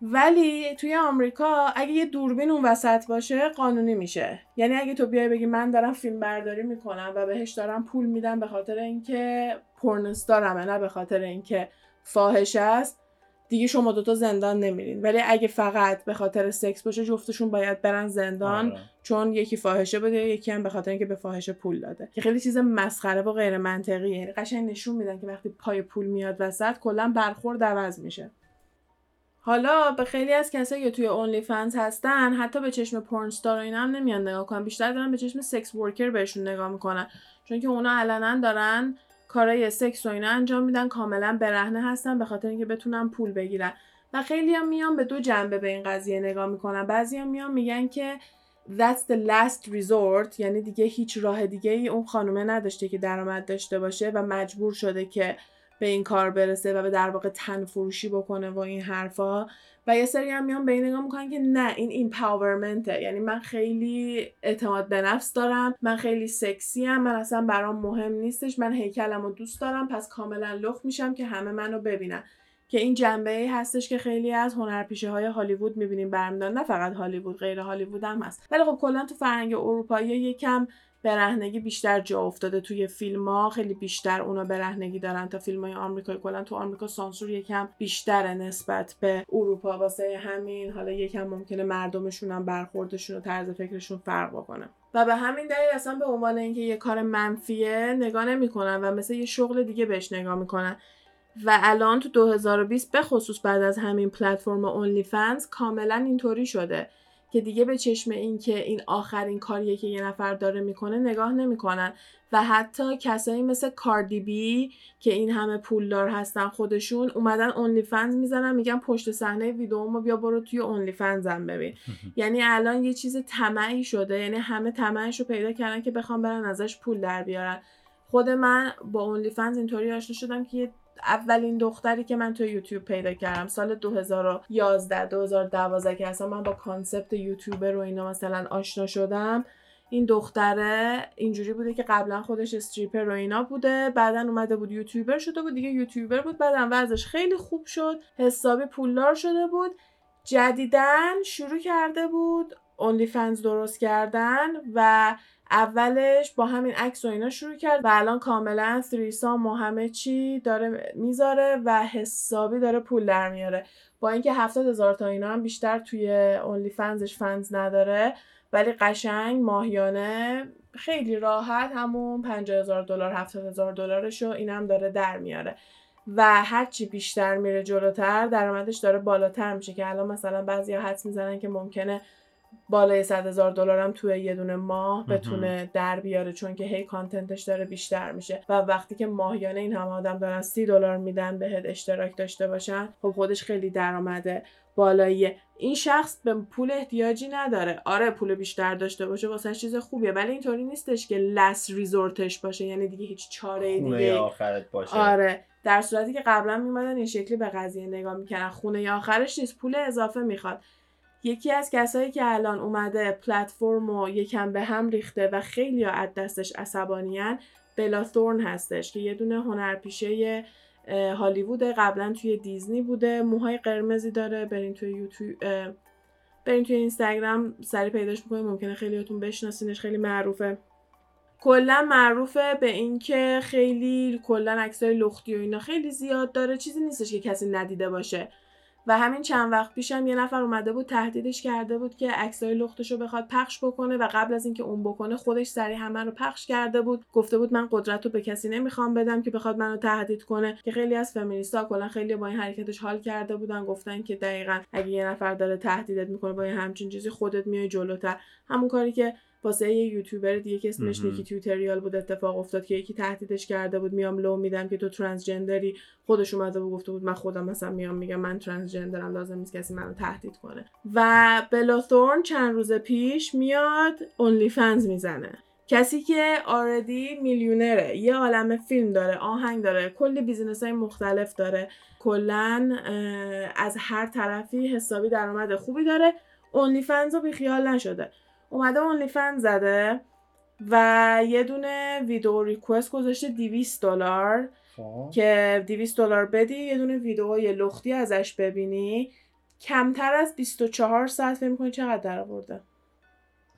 ولی توی آمریکا اگه یه دوربین اون وسط باشه قانونی میشه. یعنی اگه تو بیای بگی من دارم فیلم برداری می‌کنم و بهش دارم پول میدم به خاطر اینکه pornstar مه نه به خاطر اینکه فاحش است. دیگه شما دوتا زندان نمیرین. ولی اگه فقط به خاطر سکس باشه جفتشون باید برن زندان. آره. چون یکی فاحشه بوده یکی هم به خاطر اینکه به فاحشه پول داده. که خیلی چیز مسخره و غیر منطقیه. یعنی قشنگ نشون میدن که وقتی پای پول میاد وسط کلا برخورد عوض میشه. حالا به خیلی از کسایی که توی اونلی فنز هستن حتی به چشم پورن ستار و اینا هم نمیان نگاه کنن. بیشتر دارن به چشم سکس ورکر بهشون نگاه می‌کنن. چون که اونا علنا دارن کارای سکس و اینا انجام میدن کاملا برهنه هستن به خاطر اینکه بتونن پول بگیرن. و خیلی هم میان به دو جنبه به این قضیه نگاه می‌کنن. بعضی هم میان میگن که that's the last resort یعنی دیگه هیچ راه دیگه ای اون خانومه نداشته که درآمد داشته باشه و مجبور شده که به این کار برسه و به در واقع تن فروشی بکنه و این حرفا. و یه سری هم میان به این نگاه می‌کنن که نه این ایمپاورمنته یعنی من خیلی اعتماد به نفس دارم من خیلی سکسی هم من اصلا برام مهم نیستش من هیکلم دوست دارم پس کاملا لخت میشم که همه منو ببینن. که این جنبه ای هستش که خیلی از هنرپیشه های هالیوود می‌بینیم برمیدارن. نه فقط هالیوود غیر هالیوود هم هست. ولی خب کلا تو فرهنگ اروپایی یکم برهنگی بیشتر جا افتاده توی فیلم ها خیلی بیشتر اونا برهنگی دارن تا فیلم های آمریکایی. کلا تو آمریکا سانسور یکم بیشتره نسبت به اروپا. واسه همین حالا یکم ممکنه مردمشون هم برخوردشون و طرز فکرشون فرق بکنه. و به همین دلیل اصلا به عنوان اینکه یه کار منفیه نگاه نمی‌کنن و مثل یه شغل دیگه بهش نگاه می‌کنن. و الان تو 2020 به خصوص بعد از همین پلتفرم اونلی فنز کاملا اینطوری شده که دیگه به چشم این که این آخرین کاریه که یه نفر داره می‌کنه نگاه نمی‌کنن. و حتی کسایی مثل کاردی بی که این همه پولدار هستن خودشون اومدن اونلی فنز می‌زنن میگن پشت صحنه ویدیومو بیا برو توی اونلی فنزم ببین. یعنی الان یه چیز طمعی شده یعنی همه طمعش رو پیدا کردن که بخوام برن ازش پول در بیارن. خود من با اونلی فنز اینطوری آشنا شدم که یه اولین دختری که من تو یوتیوب پیدا کردم سال 2011 2012 که اصلا من با کانسپت یوتیوبر رو اینا مثلا آشنا شدم این دختره اینجوری بوده که قبلا خودش استریپر رو اینا بوده بعدا اومده بود یوتیوبر شده بود دیگه یوتیوبر بود بعدا وضعش خیلی خوب شد حسابی پولدار شده بود جدیدن شروع کرده بود اونلی فنز درست کردن و اولش با همین عکس و اینا شروع کرد و الان کاملا سام و همه چی داره می‌ذاره و حسابی داره پول در میاره. با اینکه هفتاد هزار تا اینا هم بیشتر توی اونلی فنزش فنز نداره ولی قشنگ ماهیانه خیلی راحت همون 50 هزار دلار 70 هزار دلارش رو اینم داره در میاره. و هرچی بیشتر میره جلوتر درآمدش داره بالاتر میشه که الان مثلا بعضیا حدس می‌زنن که ممکنه بالای 100 هزار دلار هم توی یه دونه ماه بتونه در بیاره چون که هی کانتنتش داره بیشتر میشه. و وقتی که ماهیانه این همه آدم دارن 30 دلار میدن بهت اشتراک داشته باشن خب خودش خیلی درآمده بالاییه. این شخص به پول احتیاجی نداره. آره پول بیشتر داشته باشه واسه چیز خوبیه ولی اینطوری نیستش که لس ریزورتش باشه. یعنی دیگه هیچ چاره دیگه آخرت باشه. آره در صورتی که قبلا میمدن این شکلی به قضیه نگاه می‌کنن خونه آخرش نیست پول اضافه می‌خواد. یکی از کسایی که الان اومده پلتفرم و یکم به هم ریخته و خیلی از دستش عصبانیان بلا ثورن هستش که یه دونه هنرپیشه هالیوود قبلا توی دیزنی بوده موهای قرمزی داره برین توی یوتیوب برین توی اینستاگرام سری پیداش می‌کنید ممکنه خیلیاتون بشناسینش خیلی معروفه. کلا معروفه به اینکه خیلی کلا عکسای لختی و اینا خیلی زیاد داره. چیزی نیستش که کسی ندیده باشه. و همین چند وقت پیشم یه نفر اومده بود تهدیدش کرده بود که عکسای لختش رو بخواد پخش بکنه و قبل از اینکه اون بکنه خودش سری همه رو پخش کرده بود. گفته بود من قدرت رو به کسی نمی‌خوام بدم که بخواد منو تهدید کنه که خیلی از فمینیستا کلا خیلی با این حرکتش حال کرده بودن گفتن که دقیقا اگه یه نفر داره تهدیدت می‌کنه با همچین چیزی خودت میای جلوتر. همون کاری که واسه یه یوتیوبر دیگه که اسمش نیکی توتریال بود اتفاق افتاد که یکی تهدیدش کرده بود میام لو میدم که تو ترانسجندری. خودش اومده و گفته بود من خودم مثلا میام میگم من transgender م لازم نیست کسی منو تهدید کنه. و Bella Thorne چند روز پیش میاد OnlyFans می‌زنه. کسی که already میلیونره یه عالم فیلم داره آهنگ داره کلی business های مختلف داره. کلا از هر طرفی حسابی درآمد خوبی داره. OnlyFans رو بیخیال نشده. اومده OnlyFan زده و یه دونه ویدیو request گذاشته 200 دلار. که 200 دلار بدی یه دونه ویدیو یه لختی ازش ببینی. کمتر از 24 ساعت فکر می‌کنی چقدر در آورده.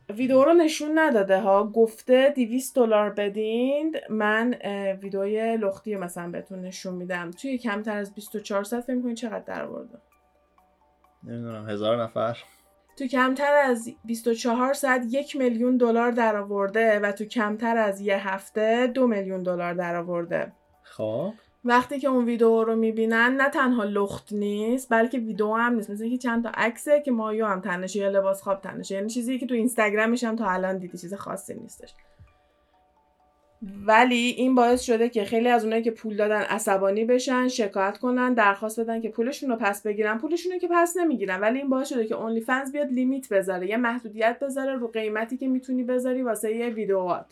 ویدیو رو نشون نداده ها. گفته 200 دلار بدین من ویدیوی لختی مثلا بهتون نشون میدم. توی کمتر از 24 ساعت فکر کنید چقدر درآورده نمی‌دونم هزار نفر. تو کمتر از 24 ساعت یک میلیون دلار درآورده و تو کمتر از یه هفته دو میلیون دلار درآورده. خب. وقتی که اون ویدیو رو می‌بینن نه تنها لخت نیست بلکه ویدیو هم نیست. مثل که چند تا عکسه که مایو هم تنشه یا لباس خواب تنشه یعنی چیزی که تو اینستاگرامش هم تا الان دیدی چیز خاصی نیستش. ولی این باعث شده که خیلی از اونایی که پول دادن عصبانی بشن شکایت کنن درخواست بدن که پولشون رو پس بگیرن. پولشون رو که پس نمی‌گیرن. ولی این باعث شده که اونلی فنز بیاد لیمیت بذاره یه محدودیت بذاره رو قیمتی که می‌تونی بذاری واسه یه ویدیوات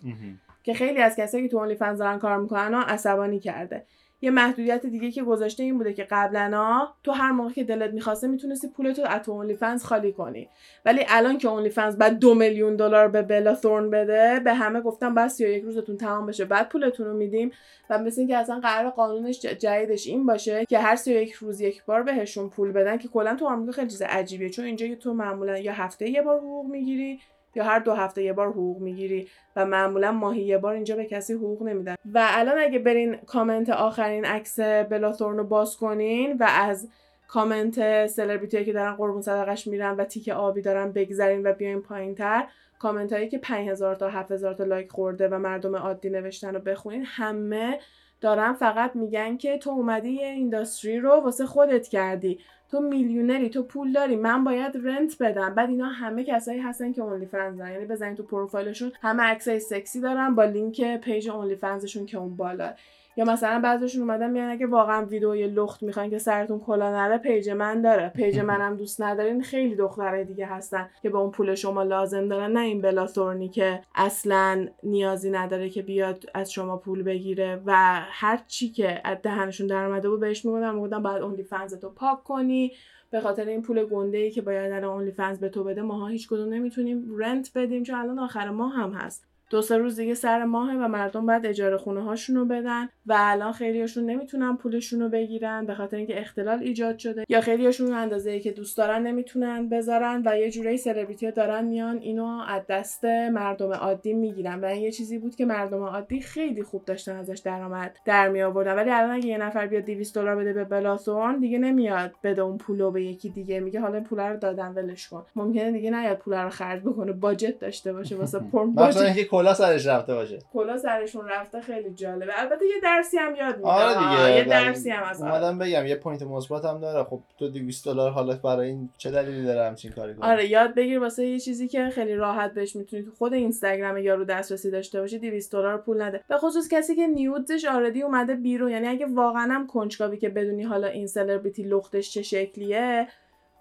که خیلی از کسایی که تو اونلی فنز دارن کار می‌کنن عصبانی کرده. یه محدودیت دیگه که گذاشته این بوده که قبلا تو هر موقع که دلت می‌خواسته می‌تونستی پولتو از اونلی فنز خالی کنی. ولی الان که اونلی فنز بعد دو میلیون دلار به بلا ثورن بده به همه گفتم بس یا یک روزتون تمام بشه. بعد پولتون رو میدیم و مثل اینکه اصلا قرار قانونش جدیدش این باشه که هر سی یک روز یک بار بهشون پول بدن که کلا تو آمریکا خیلی چیز عجیبیه. چون اینجا تو معمولا یا هفته یه بار حقوق می‌گیری یا هر دو هفته یه بار حقوق می‌گیری و معمولا ماهی یه بار اینجا به کسی حقوق نمیدن. و الان اگه برین کامنت آخرین عکس Bella Thorne رو باز کنین و از کامنت سلبریتی که دارن قربون صدقش میرن و تیک آبی دارن بگذرین و بیاین پایین تر کامنت هایی که 5000 تا 7000 تا لایک خورده و مردم عادی نوشتن رو بخونین همه دارن فقط میگن که تو اومدی یه industry رو واسه خودت کردی. تو میلیونری تو پول داری من باید rent بدم. بعد اینا همه کسایی هستن که OnlyFans یعنی بزنید تو پروفایلشون همه عکسای سکسی دارن با لینک page OnlyFans شون که اون بالا. یا مثلا بعضیشون اومدن میگن اگه واقعا ویدیوی لخت می‌خواین که سرتون کلاه نره page من داره. page منم دوست ندارین خیلی دخترای دیگه هستن که به اون پول شما لازم دارن. نه این Bella Thorne ی که اصلا نیازی نداره که بیاد از شما پول بگیره و هر چی که از دهنشون در اومده بود بهش می‌گفتن. می‌گفتن بعد اونلی فنز تو پاک کنی. به خاطر این پول گنده ای که باید الان اونلی فنز به تو بده ماها هیچ کدوم نمی‌تونیم رنت بدیم چون الان آخر ماه هم هست. دو سه روز دیگه سر ماهه و مردم بعد اجاره خونه هاشون رو بدن و الان خیلیاشون نمی‌تونن پولشون رو بگیرن به خاطر اینکه اختلال ایجاد شده یا خیلیاشون اندازه ای که دوست دارن نمی‌تونن بذارن و یه جوری سلبریتی دارن میان اینو از دست مردم عادی می‌گیرن و این یه چیزی بود که مردم عادی خیلی خوب داشتن ازش درآمد در می آوردن ولی الان اگه یه نفر بیاد 200 دلار بده به بلاسون دیگه نمیاد بده اون پولو به یکی دیگه. میگه حالا پول رو دادن ولش کن. ممکنه دیگه نیاد پول رو خرج بکنه باجت داشته باشه واسه porn budget. کلاه سرش رفته باشه. کلاه سرشون رفته خیلی جالبه. البته یه درسی هم یاد میده آره دیگه یه درسی هم از اومدم بگم یه point مثبت هم داره. خب تو 200 دلار حالا برای این چه دلیلی داره همچین کاری کنی؟ آره یاد بگیر واسه یه چیزی که خیلی راحت بهش می‌تونی تو خود اینستاگرام یارو دسترسی داشته باشی 200 دلار پول نده. به خصوص کسی که nude ش already اومده بیرون. یعنی اگه واقعا هم کنجکاوی که بدونی حالا این سلبریتی لختش چه شکلیه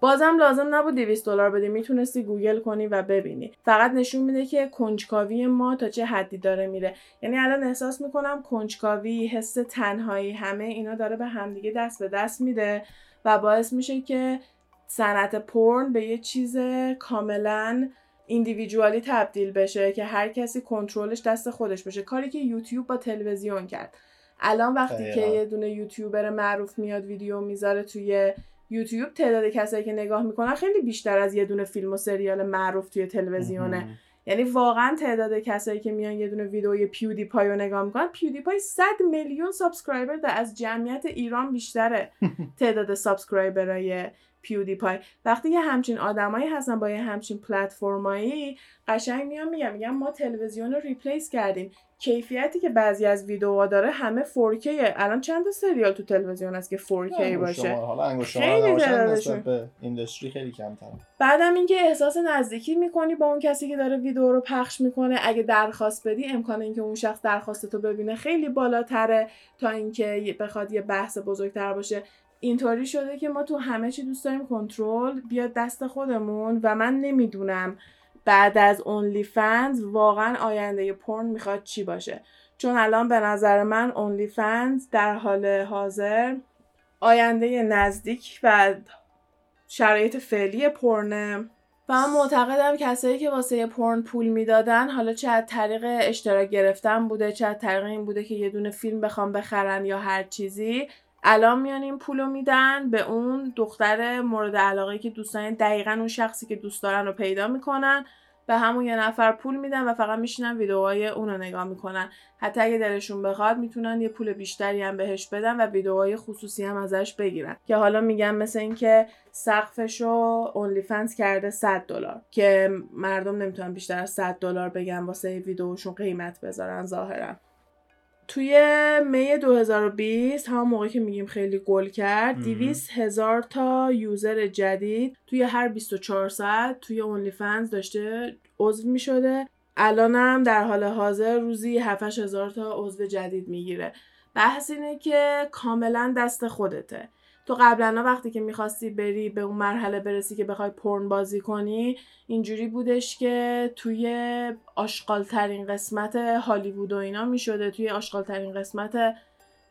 بازم لازم نبود 200 دلار بدی. می‌تونستی گوگل کنی و ببینی. فقط نشون میده که کنجکاوی ما تا چه حدی داره میره. یعنی الان احساس می‌کنم کنجکاوی حس تنهایی همه اینا داره به همدیگه دست به دست میده و باعث میشه که صنعت پرن به یه چیز کاملا ایندیویدوالی تبدیل بشه که هر کسی کنترلش دست خودش باشه. کاری که یوتیوب با تلویزیون کرد. الان وقتی که یه دونه یوتیوبر معروف میاد ویدیو می‌ذاره توی یوتیوب تعداد کسایی که نگاه می‌کنن خیلی بیشتر از یه دونه فیلم و سریال معروف توی تلویزیونه. یعنی واقعا تعداد کسایی که میان یه دونه ویدیوی PewDiePie رو نگاه می‌کنن PewDiePie 100 میلیون subscriber داره از جمعیت ایران بیشتره تعداد subscriber ای PewDiePie. وقتی یه همچین آدمایی هستن با یه همچین پلتفرمایی قشنگ میان میگم میگم ما تلویزیون رو replace کردیم. کیفیتی که بعضی از ویدیوها داره همه 4K الان چند تا سریال تو تلویزیون هست که 4K باشه؟ حالا خیلی به اینداستری خیلی کمتر بعدم اینکه احساس نزدیکی می‌کنی با اون کسی که داره ویدیو رو پخش می‌کنه اگه درخواست بدی امکان اینکه اون شخص درخواست تو ببینه خیلی بالاتره تا اینکه بخواد یه بحث بزرگتر باشه. اینطوری شده که ما تو همه چی دوست داریم کنترل بیاد دست خودمون و من نمی‌دونم بعد از اونلی فنز واقعا آینده پرن می‌خواد چی باشه. چون الان به نظر من اونلی فنز در حال حاضر آینده نزدیک و شرایط فعلی پرنه. و من معتقدم کسایی که واسه پرن پول می‌دادن حالا چه از طریق اشتراک گرفتن بوده چه از طریق این بوده که یه دونه فیلم بخوام بخرن یا هر چیزی الان میان این پولو میدن به اون دختر مورد علاقه که دوستان دقیقا اون شخصی که دوست دارن رو پیدا می‌کنن. به همون یه نفر پول میدن و فقط میشینن ویدیوهای اونو نگاه می‌کنن. حتی اگه دلشون بخواد می‌تونن یه پول بیشتری هم بهش بدن و ویدیوهای خصوصی هم ازش بگیرن. که حالا میگن مثل اینکه سقفش رو اونلی فنس کرده 100 دلار. که مردم نمی‌تونن بیشتر از 100 دلار بگن واسه ویدیوشون قیمت بذارن ظاهرا. توی می 2020 هم موقعی که میگیم خیلی گل کرد 200 هزار تا یوزر جدید توی هر 24 ساعت توی اونلی فنز داشته عضو می‌شده. الانم در حال حاضر روزی 7 هزار تا عضو جدید می‌گیره. بحث اینه که کاملا دست خودته. تو قبلا وقتی که می‌خواستی بری به اون مرحله برسی که بخوای پرن بازی کنی اینجوری بودش که توی آشغال ترین قسمت هالیوود و اینا می‌شده توی آشغال ترین قسمت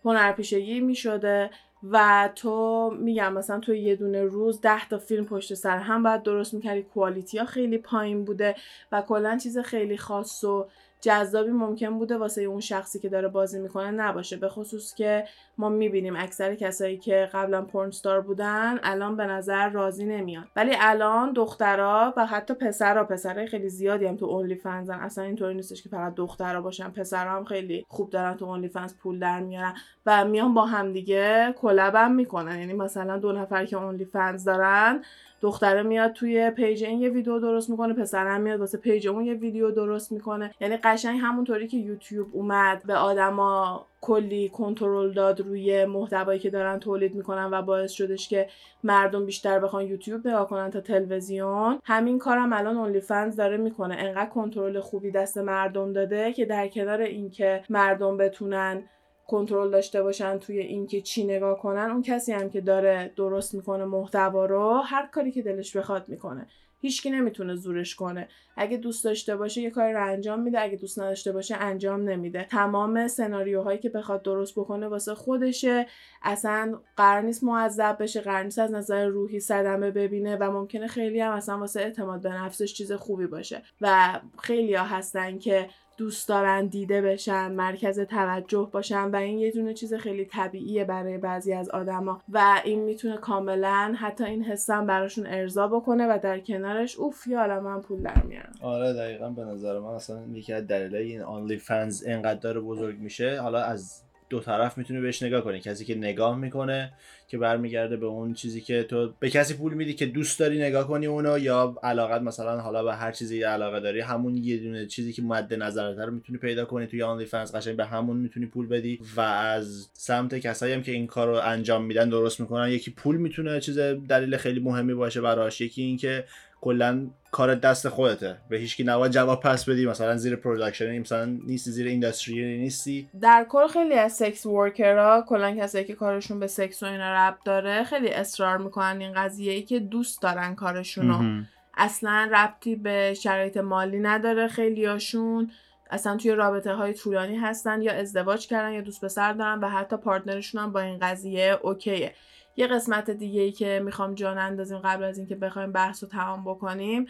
هنرپیشگی می‌شده و تو میگم مثلا تو یه دونه روز ده تا فیلم پشت سر هم باید درست می‌کردی. کوالیتی ها خیلی پایین بوده و کلا چیز خیلی خاص و جذابی ممکن بوده واسه اون شخصی که داره بازی می‌کنه نباشه. به خصوص که ما می‌بینیم اکثر کسایی که قبلا پورنستار بودن الان به نظر راضی نمیان. ولی الان دخترها و حتی پسرها پسرای خیلی زیادی هم تو اونلی فنزن اصلا اینطوری نیستش که فقط دخترها باشن. پسرها هم خیلی خوب دارن تو اونلی فنز پول در میارن و میان با همدیگه کلب هم می‌کنن. یعنی مثلا دو نفر که اونلی فنز دارن دختره میاد توی page این یه ویدیو درست می‌کنه پسرم میاد واسه page اون یه ویدیو درست می‌کنه. یعنی قشنگ همونطوری که یوتیوب اومد به آدما کلی کنترل داد روی محتوایی که دارن تولید می‌کنن و باعث شدش که مردم بیشتر بخوان یوتیوب نگاه کنن تا تلویزیون. همین کارم الان OnlyFans داره می‌کنه. انقدر کنترل خوبی دست مردم داده که در کنار اینکه مردم بتونن کنترل داشته باشن توی اینکه چی نگاه کنن اون کسی هم که داره درست می‌کنه محتوا رو هر کاری که دلش بخواد می‌کنه. هیچکی نمی‌تونه زورش کنه. اگه دوست داشته باشه یه کاری رو انجام میده. اگه دوست نداشته باشه انجام نمیده. تمام سناریوهایی که بخواد درست بکنه واسه خودشه. اصلا قرار نیست معذب بشه قرار نیست از نظر روحی صدمه ببینه و ممکنه خیلی هم اصلا واسه اعتماد به نفسش چیز خوبی باشه. و خیلی ها هستن که دوست دارن دیده بشن مرکز توجه باشن و این یه دونه چیز خیلی طبیعیه برای بعضی از آدما و این می‌تونه کاملا حتی این حسم براشون ارضا بکنه و در کنارش اوف یا من پول در میارم. آره دقیقا به نظر من اصلا یکی از دلایل این آنلی فنز اینقدر بزرگ میشه. حالا از دو طرف می‌تونی بهش نگاه کنی کسی که نگاه می‌کنه که برمیگرده به اون چیزی که تو به کسی پول میدی که دوست داری نگاه کنی اونو یا علاقت مثلا حالا به هر چیزی علاقه داری همون یه دونه چیزی که مد نظرت رو می‌تونی پیدا کنی توی آنلی فنز قشنگ به همون می‌تونی پول بدی و از سمت کسایی هم که این کار رو انجام میدن درست می‌کنن. یکی پول می‌تونه چیز دلیل خیلی مهمی باشه براش. یکی اینکه کلا کار دست خودته. به هیچکی نباید جواب پس بدی. مثلا زیر production مثلا نیستی زیر industry نیستی. در کل خیلی از sex worker ها کلا کسایی که کارشون به سکس و اینا ربط داره خیلی اصرار می‌کنن این قضیه ای که دوست دارن کارشونو. اصلا ربطی به شرایط مالی نداره خیلیاشون. اصلا توی رابطه های طولانی هستن یا ازدواج کردن یا دوست پسر دارن و حتی partner شون هم با این قضیه okay ه. یه قسمت دیگه ای که می‌خوام جا نندازیم قبل از اینکه بخوایم بحث رو تمام بکنیم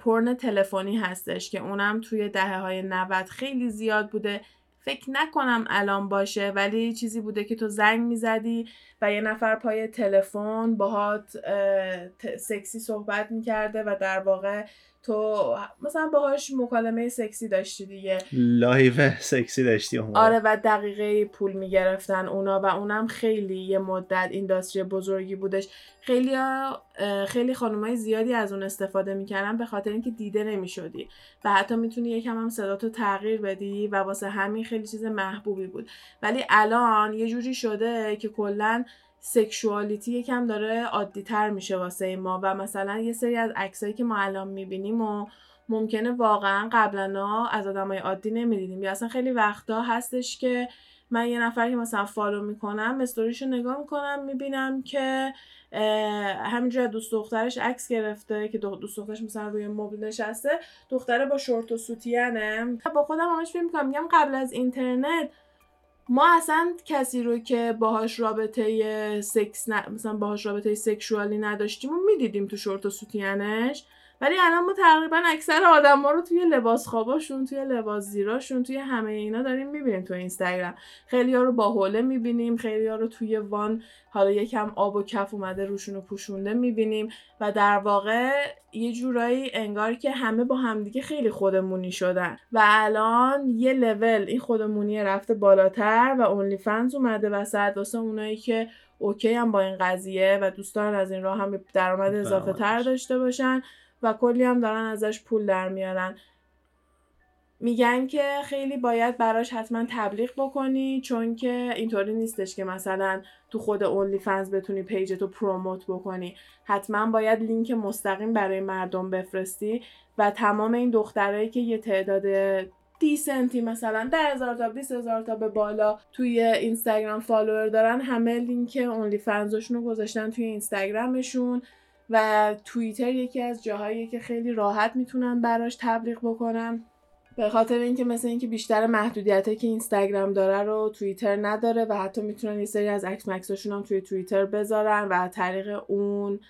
پورن تلفنی هستش که اونم توی دهه های 90 خیلی زیاد بوده. فکر نکنم الان باشه ولی چیزی بوده که تو زنگ می‌زدی و یه نفر پای تلفن باهات سکسی صحبت می‌کرده و در واقع تو مثلا باهاش مکالمه سکسی داشتی دیگه. live سکسی داشتی اون آره و دقیقه پول می‌گرفتن اونا و اونم خیلی یه مدت اینداستری بزرگی بودش. خیلی خیلی خانمای زیادی از اون استفاده می‌کردن به خاطر اینکه دیده نمی‌شدی. و حتی می‌تونی یکم هم صداتو تغییر بدی و واسه همین خیلی چیز محبوبی بود. ولی الان یه جوری شده که کلا سکشوالیتی یکم داره عادی تر میشه واسه ما و مثلا یه سری از عکسایی که ما الان می‌بینیم و ممکنه واقعا قبلا از آدمای عادی نمی‌دیدیم. یا اصلا خیلی وقتا هستش که من یه نفر که مثلا follow می‌کنم استوریشو نگاه می‌کنم می‌بینم که همینجور دوست دخترش عکس گرفته که دوست دخترش مثلا روی مبل نشسته دختره با شورت و سوتیانه. با خودم همش فکر می‌کنم میگم قبل از اینترنت ما اصلا کسی رو که باهاش رابطه سکس ن... مثلا باهاش رابطه sexual ی نداشتیم و می‌دیدیم تو شورت و سوتیانش. ولی الان ما تقریبا اکثر آدم ها رو توی لباس خواباشون توی لباس زیراشون توی همه اینا داریم می‌بینیم تو اینستاگرام. خیلی ها رو با حوله می‌بینیم خیلی ها رو توی وان حالا یکم آب و کف اومده روشون رو پوشونده می‌بینیم و در واقع یه جورایی انگار که همه با همدیگه خیلی خودمونی شدن. و الان یه لول این خودمونی رفته بالاتر و اونلی فنز اومده وسط واسه اونایی که اوکی هم با این قضیه و دوست دارن از این راه هم درآمد اضافه تر داشته باشن. و کلی هم دارن ازش پول در میارن. میگن که خیلی باید براش حتما تبلیغ بکنی چون که اینطوری نیستش که مثلا تو خود OnlyFans بتونی page تو promote بکنی. حتما باید لینک مستقیم برای مردم بفرستی و تمام این دخترایی که یه تعداد decent ی مثلا ده هزار تا 20 هزار تا به بالا توی اینستاگرام follower دارن همه لینک OnlyFans شون رو گذاشتن توی اینستاگرامشون. و توییتر یکی از جاهایی که خیلی راحت می‌تونن براش تبلیغ بکنن به خاطر اینکه مثل اینکه بیشتر محدودیت که اینستاگرام داره رو توییتر نداره و حتی می‌تونن یه سری از عکس مکساشون هم توی توییتر بذارن و طریق اون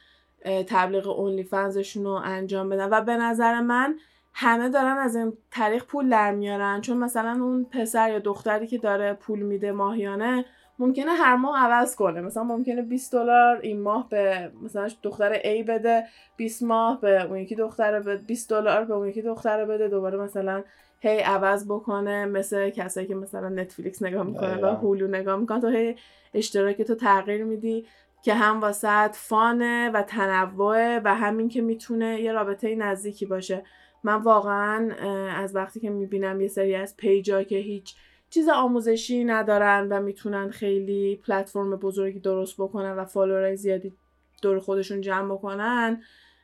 تبلیغ اونلی فنزشون رو انجام بدن. و به نظر من همه دارن از این طریق پول در میارن. چون مثلا اون پسر یا دختری که داره پول میده ماهیانه ممکنه هر ماه عوض کنه. مثلا ممکنه 20 دلار این ماه به مثلا دختر A بده 20 ماه به اون یکی دختر بده 20 دلار به اون یکی دختر بده دوباره مثلا هی عوض بکنه مثل کسایی که مثلا نتفلیکس نگاه می‌کنن و هولو نگاه می‌کنن. تو هی اشتراک تو تغییر میدی که هم واسط فانه و تنوعه و همین که می‌تونه یه رابطه نزدیکی باشه. من واقعا از وقتی که می‌بینم یه سری از پیجا که هیچ چیز آموزشی ندارن و می‌تونن خیلی پلتفرم بزرگی درست بکنن و فالوورای زیادی دور خودشون جمع بکنن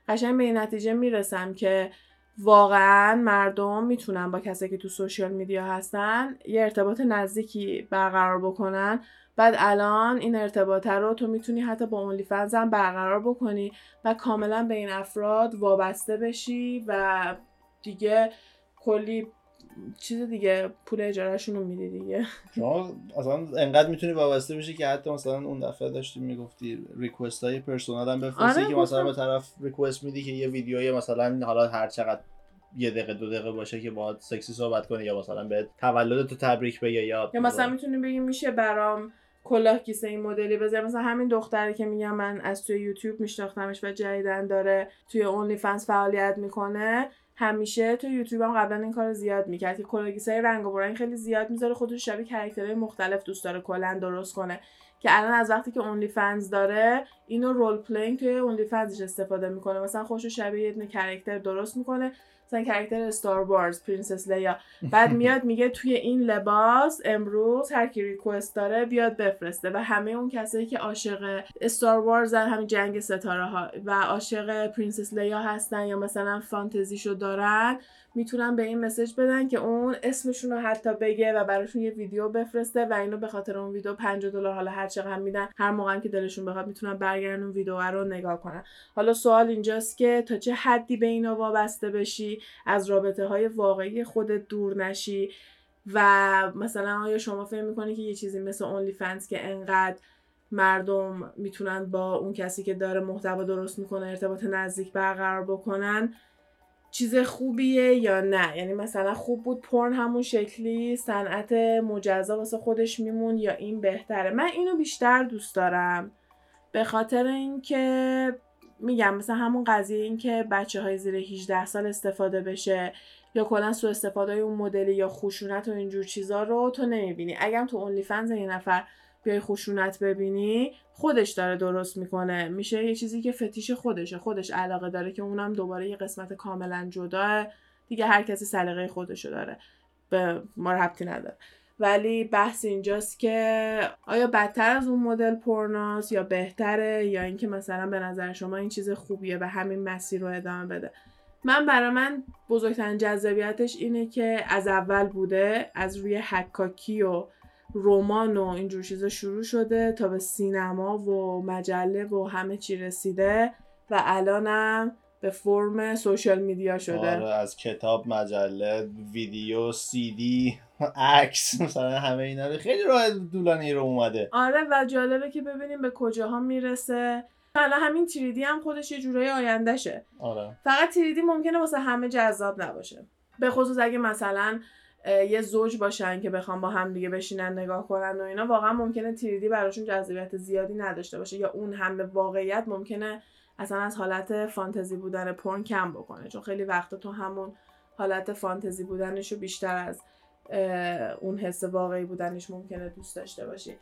قشنگ به این نتیجه می‌رسم که واقعا مردم می‌تونن با کسایی که تو سوشیال میدیا هستن یه ارتباط نزدیکی برقرار بکنن. بعد الان این ارتباطه رو تو می‌تونی حتی با اونلی هم برقرار بکنی و کاملا به این افراد وابسته بشی و دیگه کلی چیز دیگه پول اجارهشون رو میدی دیگه. شما اصلا انقدر می‌تونی وابسته بشی که حتی مثلا اون دفعه داشتی می‌گفتی ریکوست های پرسونال هم بفرستی آره که مثلا به طرف ریکوست میدی که یه ویدیوی مثلا حالا هر چقدر یه دقیقه دو دقیقه باشه که باهات سکسی صحبت کنه یا مثلا به تولد تو تبریک بگه یا یا مثلا می‌تونی بگی میشه برام کلاه کیسه این مدلی بذاره مثلا همین دختری که میگم من از توی یوتیوب میشناختمش و جدیدن داره توی اونلی فنس فعالیت می‌کنه همیشه تو یوتیوب هم قبلا این کار زیاد می‌کرد که کلاه گیسای رنگ و برنگ خیلی زیاد می‌ذاره خودش شبیه character های مختلف دوست داره کلا درست کنه. که الان از وقتی که OnlyFans داره اینو role playing توی OnlyFans ش استفاده می‌کنه. مثلا خودشو شبیه یه character درست می‌کنه. مثلا character Star Wars Princess Leia. بعد میاد میگه توی این لباس امروز هر کی request داره بیاد بفرسته. و همه اون کسایی که عاشق Star Wars همین جنگ ستاره ها و عاشق Princess Leia هستن یا مثلا فانتزیشو دارن می‌تونن به این مسج بدن که اون اسمشون رو حتی بگه و براشون یه ویدیو بفرسته و اینو به خاطر اون ویدیو 50 دلار حالا هر چقدر میدن هر موقع که دلشون بخواد می‌تونن برگردن اون ویدیو رو نگاه کنن. حالا سوال اینجاست که تا چه حدی به اینا وابسته بشی؟ از رابطه های واقعی خودت دور نشی و مثلا آیا شما فکر می‌کنی که یه چیزی مثل اونلی فنس که انقدر مردم می‌تونن با اون کسی که داره محتوا درست می‌کنه ارتباط نزدیک برقرار بکنن چیز خوبیه یا نه؟ یعنی مثلا خوب بود پرن همون شکلی صنعت مجزا واسه خودش میمون یا این بهتره؟ من اینو بیشتر دوست دارم. به خاطر اینکه میگم مثلا همون قضیه این که بچه های زیر 18 سال استفاده بشه یا کلا سو استفاده اون مدلی یا خشونت و اینجور چیزا رو تو نمی‌بینی. اگر تو اونلی فنز یه نفر بیای خشونت ببینی خودش داره درست می‌کنه. میشه یه چیزی که فتیش خودشه. خودش علاقه داره که اونم دوباره یه قسمت کاملا جدا. دیگه هر کسی سلیقه خودشو داره. به ما ربطی نداره. ولی بحث اینجاست که آیا بدتر از اون مدل پورناس یا بهتره؟ یا اینکه مثلا به نظر شما این چیز خوبیه و همین مسیر رو ادامه بده. من برای من بزرگترین جذابیتش اینه که از اول بوده از روی حکاکی و رمان و اینجور چیزا شروع شده تا به سینما و مجله و همه چی رسیده و الانم به فرم سوشال میدیا شده. آره از کتاب مجله ویدیو سی دی عکس مثلا همه اینا رو خیلی راه دولانی رو اومده. آره و جالبه که ببینیم به کجاها می‌رسه. حالا همین تریدی هم خودش یه جورای آیندهشه. آره. فقط تریدی ممکنه واسه همه جذاب نباشه. به خصوص اگه مثلا یه زوج باشن که بخوام با هم دیگه بشینن نگاه کنن و اینا واقعا ممکنه تریدی براشون جذابیت زیادی نداشته باشه یا اون همه واقعیت ممکنه اصلا از حالت فانتزی بودن پرن کم بکنه چون خیلی وقتا تو همون حالت فانتزی بودنش رو بیشتر از اون حس واقعی بودنش ممکنه دوست داشته باشی.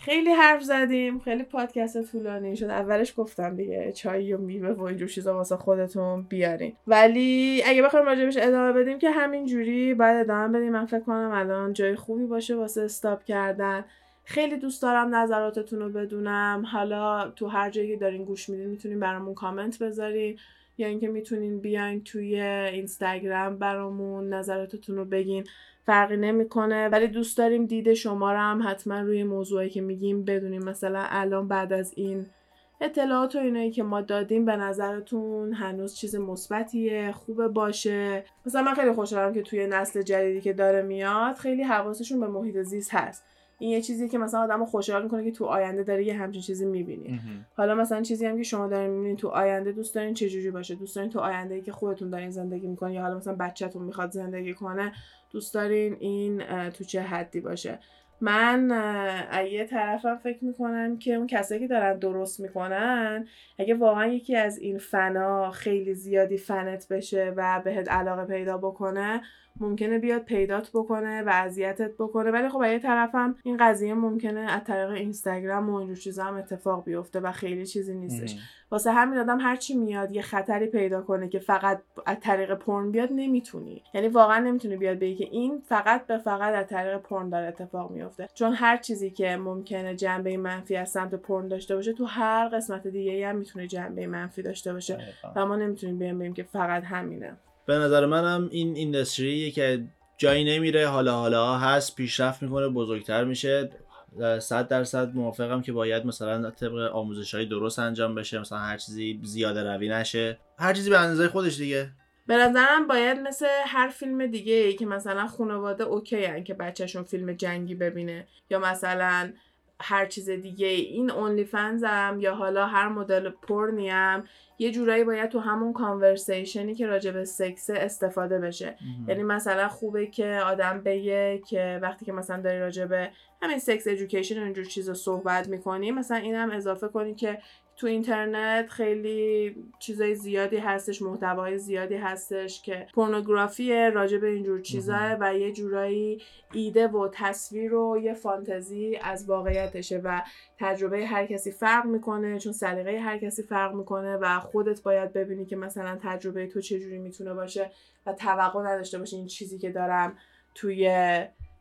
خیلی حرف زدیم خیلی پادکست طولانی شد. اولش گفتم دیگه چای و میوه و اینجور چیزا واسه خودتون بیارین. ولی اگه بخوایم راجبش ادامه بدیم که همین جوری باید ادامه بدیم من فکر کنم الان جای خوبی باشه واسه استاپ کردن. خیلی دوست دارم نظراتتون رو بدونم. حالا تو هر جایی که دارین گوش میدین می‌تونین برامون کامنت بذارین. یا اینکه می‌تونین بیاین توی اینستاگرام برامون نظراتتون رو بگین. فرقی نمی‌کنه. ولی دوست داریم دید شما رو هم حتما روی موضوعی که میگیم بدونیم. مثلا الان بعد از این اطلاعات و اینایی که ما دادیم به نظرتون هنوز چیز مثبتیه؟ خوبه باشه؟ مثلا من خیلی خوشحالم که توی نسل جدیدی که داره میاد خیلی حواسشون به محیط زیست هست. این یه چیزی که مثلا آدمو خوشحال می‌کنه که تو آینده داره یه همچین چیزی می‌بینی. حالا مثلا چیزی هم که شما دارین می‌بینین تو آینده دوست دارین چه جوری باشه؟ دوست دارین تو آینده ای که خودتون دارین زندگی می‌کنین یا حالا مثلا بچهتون می‌خواد زندگی کنه دوست دارین این تو چه حدی باشه؟ من یه طرفم فکر می‌کنم که اون کسایی که دارن درست می‌کنن اگه واقعا یکی از این فنا خیلی زیادی فنت بشه و بهت علاقه پیدا بکنه ممکنه بیاد پیدات بکنه و اذیتت بکنه. ولی خب یه طرفم این قضیه ممکنه از طریق اینستاگرام و اینجور چیزا هم اتفاق بیفته و خیلی چیزی نیستش. واسه همین آدم هرچی میاد یه خطری پیدا کنه که فقط از طریق پرن بیاد نمی‌تونی. یعنی واقعا نمی‌تونی بیاد بگی که این فقط به فقط از طریق پرن داره اتفاق میفته. چون هر چیزی که ممکنه جنبه منفی از سمت پرن داشته باشه تو هر قسمت دیگه هم می‌تونه جنبه منفی داشته باشه. و ما نمی‌تونیم بگیم که فقط همینه. به نظر منم این اینداستری که جایی نمیره. حالا حالا هست پیشرفت می‌کنه بزرگتر میشه. صد درصد موافقم که باید مثلا طبق آموزش های درست انجام بشه. مثلا هر چیزی زیاده روی نشه. هر چیزی به اندازه خودش دیگه. به نظرم باید مثل هر فیلم دیگه ای که مثلا خانواده اوکی هن که بچهشون فیلم جنگی ببینه. یا مثلا هر چیز دیگه. این اونلی فنزم یا حالا هر مدل پرنی هم یه جورایی باید تو همون کانورسیشنی که راجع به سکس استفاده بشه. یعنی مثلا خوبه که آدم بگه که وقتی که مثلا داری راجع به همین سکس ادویکیشن اینجور چیزا صحبت می‌کنی مثلا این هم اضافه کنی که تو اینترنت خیلی چیزای زیادی هستش محتوای زیادی هستش که پورنوگرافی راجع به اینجور چیزاه و یه جورایی ایده و تصویر و یه فانتزی از واقعیتشه و تجربه هر کسی فرق می‌کنه چون سلیقه هر کسی فرق می‌کنه و خودت باید ببینی که مثلا تجربه تو چجوری می‌تونه باشه و توقع نداشته باشه این چیزی که دارم توی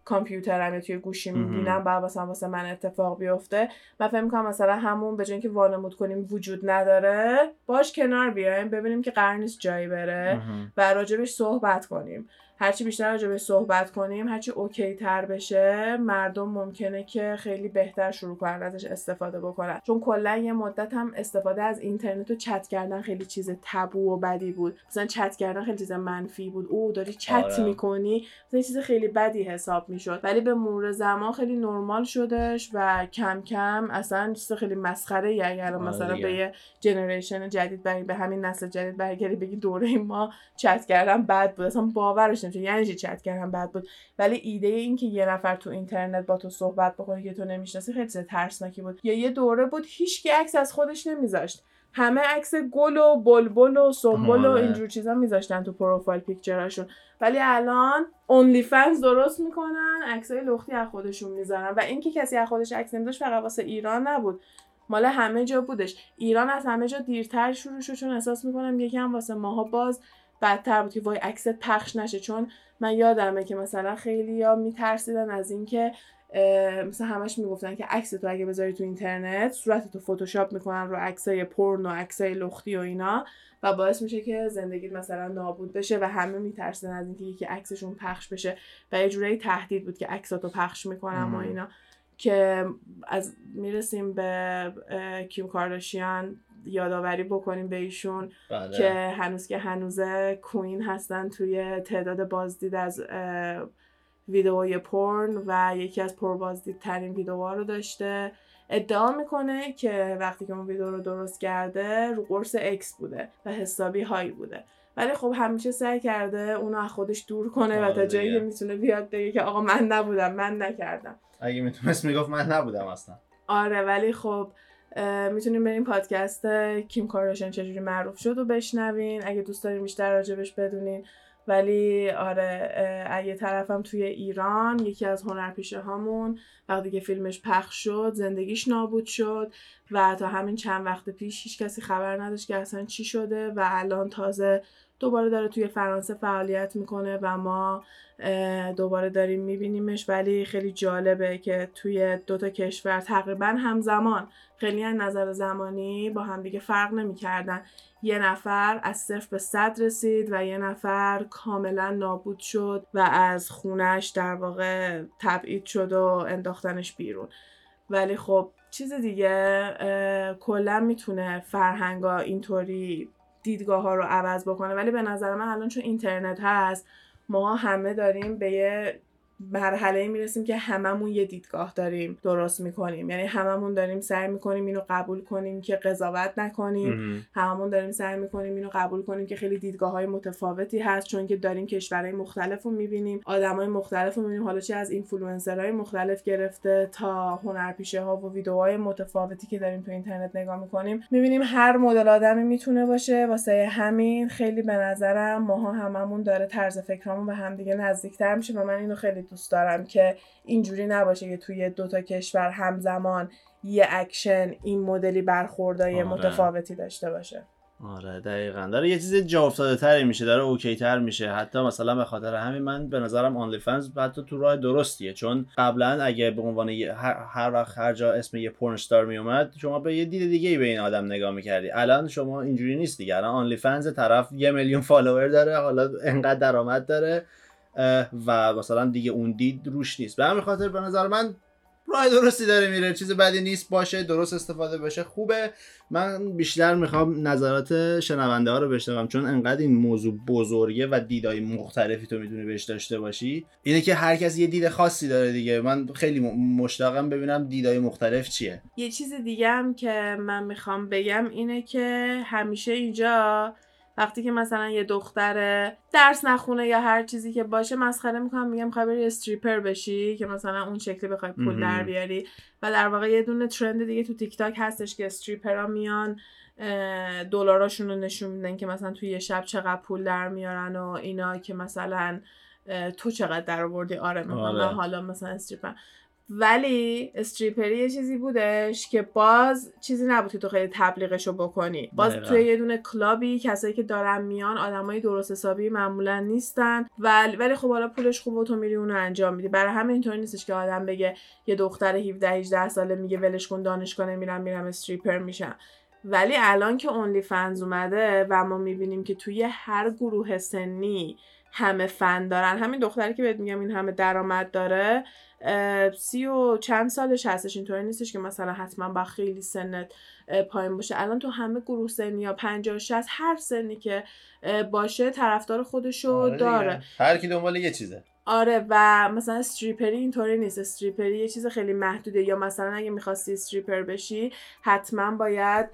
کامپیوترم یا توی گوشی می‌بینم بعد مثلا واسه من اتفاق بیفته. و فکر می‌کنم مثلا همون به که وانمود کنیم وجود نداره باش کنار بیایم ببینیم که قرار نیست جایی بره و راجبش صحبت کنیم. هرچی بیشتر راجع به صحبت کنیم هرچی اوکی تر بشه مردم ممکنه که خیلی بهتر شروع کنن ازش استفاده بکنن. چون کلا یه مدت هم استفاده از اینترنت و چت کردن خیلی چیز تبو و بدی بود. مثلا چت کردن خیلی چیز منفی بود. او داری چت آره. می‌کنی مثلا چیز خیلی بدی حساب می‌شد. ولی به مرور زمان خیلی نرمال شدش و کم کم اصلا چیز خیلی مسخره ای اگر آره مثلا به یه جنریشن جدید به همین نسل جدید برگردی بگی دوره ما چت کردن بد بود. اصلا باورش نمیشه یعنی چی چت کردن بد بود؟ ولی ایده این که یه نفر تو اینترنت با تو صحبت بکنه که تو نمی‌شناسی خیلی ترسناکی بود. یا یه دوره بود هیچ عکس از خودش نمیذاشت. همه عکس گل و بلبل و سنبل و آره. اینجور چیزا میذاشتن تو پروفایل پیکچراشون. ولی الان اونلی فنز درست می‌کنن عکسای لختی از خودشون می‌ذارن. و اینکه کسی از خودش عکس نمیذاشت فقط واسه ایران نبود. مال همه جا بودش. ایران از همه جا دیرتر شروع شد چون احساس می‌کنم یکم واسه ماها باز بدتر بود که وای عکست پخش نشه. چون من یادمه که مثلا خیلی یا میترسیدن از اینکه مثلا همش می‌گفتن که عکس تو اگه بذاری تو اینترنت صورت تو فتوشاپ می‌کنن رو عکسای پرن و عکسای لختی و اینا و باعث میشه که زندگی مثلا نابود بشه و همه میترسن از اینکه یکی عکسشون پخش بشه و یه جورایی تهدید بود که عکساتو پخش می‌کنن و اینا. که از می‌رسیم به کیم کارداشیان. یادآوری بکنیم به ایشون بله. که هنوز که هنوزه کوین هستن توی تعداد بازدید از ویدئوی پرن و یکی از پربازدیدترین ویدئوها رو داشته ادعا می‌کنه که وقتی که اون ویدیو رو درست کرده رو قرص اکس بوده و حسابی های بوده ولی خب همیشه سعی کرده اونو از خودش دور کنه و آره تا جایی. که می‌تونه بیاد بگه که آقا من نبودم من نکردم اگه می‌تونست می‌گفت من نبودم اصلا آره ولی خب اه، می‌تونیم بریم پادکست کیم کارداشیان چجوری معروف شد و بشنوین. اگه دوست دارین بیشتر راجبش بدونین. ولی آره اگه طرفم توی ایران یکی از هنرپیشه هامون وقتی که فیلمش پخش شد زندگیش نابود شد. و تا همین چند وقت پیش هیچ کسی خبر نداشت که اصلا چی شده و الان تازه دوباره داره توی فرانسه فعالیت می‌کنه و ما دوباره داریم میبینیمش. ولی خیلی جالبه که توی دوتا کشور تقریبا همزمان خیلی از نظر زمانی با همدیگه فرق نمی‌کردن. یه نفر از صفر به صد رسید و یه نفر کاملا نابود شد و از خونش در واقع تبعید شد و انداختنش بیرون. ولی خب چیز دیگه کلا می‌تونه فرهنگا اینطوری دیدگاه ها رو عوض بکنه ولی به نظر من الان چون اینترنت هست ما همه داریم به یه مرحله می‌رسیم که هممون یه دیدگاه داریم درست می‌کنیم. یعنی هممون داریم سعی می‌کنیم اینو قبول کنیم که قضاوت نکنیم. هممون داریم سعی می‌کنیم اینو قبول کنیم که خیلی دیدگاه های متفاوتی هست چون که داریم کشورهای مختلف رو می‌بینیم آدم های مختلف رو می‌بینیم. حالا چه از اینفلوئنسرهای مختلف گرفته تا هنرپیشه ها و ویدیوهای متفاوتی که داریم تو اینترنت نگاه می‌کنیم. می‌بینیم هر مدل آدمی می‌تونه باشه. واسه همین خیلی به نظرم ماها هممون داره طرز فکرامون به همدیگه نزدیکتر میشه و من اینو خیلی دوست دارم که اینجوری نباشه که توی دوتا کشور همزمان یه اکشن این مدلی برخوردای آره. متفاوتی داشته باشه. آره دقیقا. داره یه چیز جا افتاده تری میشه داره okay تر میشه. حتی مثلا به خاطر همین من به نظرم OnlyFans حتی تو راه درستیه. چون قبلا اگه به عنوان هر, وقت هر جا اسم یه porn star میومد شما به یه دید دیگه ای به این آدم نگاه می‌کردی. الان شما اینجوری نیست دیگه الان OnlyFans طرف یه میلیون follower داره حالا انقدر درآمد داره. و مثلا دیگه اون دید روش نیست. به همین خاطر به نظر من راه درستی داره میره. چیز بدی نیست باشه درست استفاده بشه خوبه. من بیشتر می‌خوام نظرات شنونده ها رو بشنوم چون انقدر این موضوع بزرگه و دیدای مختلفی تو می‌تونی بهش داشته باشی. اینه که هر کس یه دید خاصی داره دیگه. من خیلی مشتاقم ببینم دیدای مختلف چیه. یه چیز دیگه هم که من می‌خوام بگم اینه که همیشه اینجا وقتی که مثلا یه دختر درس نخونه یا هر چیزی که باشه مسخره می‌کنن میگن می‌خوای بری stripper بشی که مثلا اون شکلی بخوای پول. در بیاری و در واقع یه دونه trend دیگه تو تیک تاک هستش که stripper ها میان دلاراشون رو نشون میدن که مثلا توی یه شب چقدر پول در میارن و اینا که مثلا تو چقدر در آوردی آره می‌خوام آره. حالا مثلا stripper ولی stripper ی یه چیزی بودش که باز چیزی نبود که تو خیلی تبلیغشو بکنی. باز دقیقا. توی یه دونه club ی کسایی که دارن میان آدمای درست حسابی معمولا نیستن. ولی ولی خب حالا پولش خوبه و تو میری اونو انجام میدی. برای همین اینطوری نیستش که آدم بگه یه دختر 17 18 ساله میگه ولش کن دانشگاه نمیرم میرم استریپر میشم. ولی الان که اونلی فنز اومده و ما می‌بینیم که توی هر گروه سنی همه فن دارن. همین دختری که بهت میگم این همه درآمد داره سی و چند سالش هستش. اینطوری نیستش که مثلا حتما با خیلی سنت پایین باشه. الان تو همه گروه سنی یا 50 60 هر سنی که باشه طرفدار خودشو آره داره. هر کی دنبال یه چیزه. آره و مثلا استریپری اینطوری نیست. استریپری یه چیز خیلی محدوده. یا مثلا اگه می‌خواستی استریپر بشی حتما باید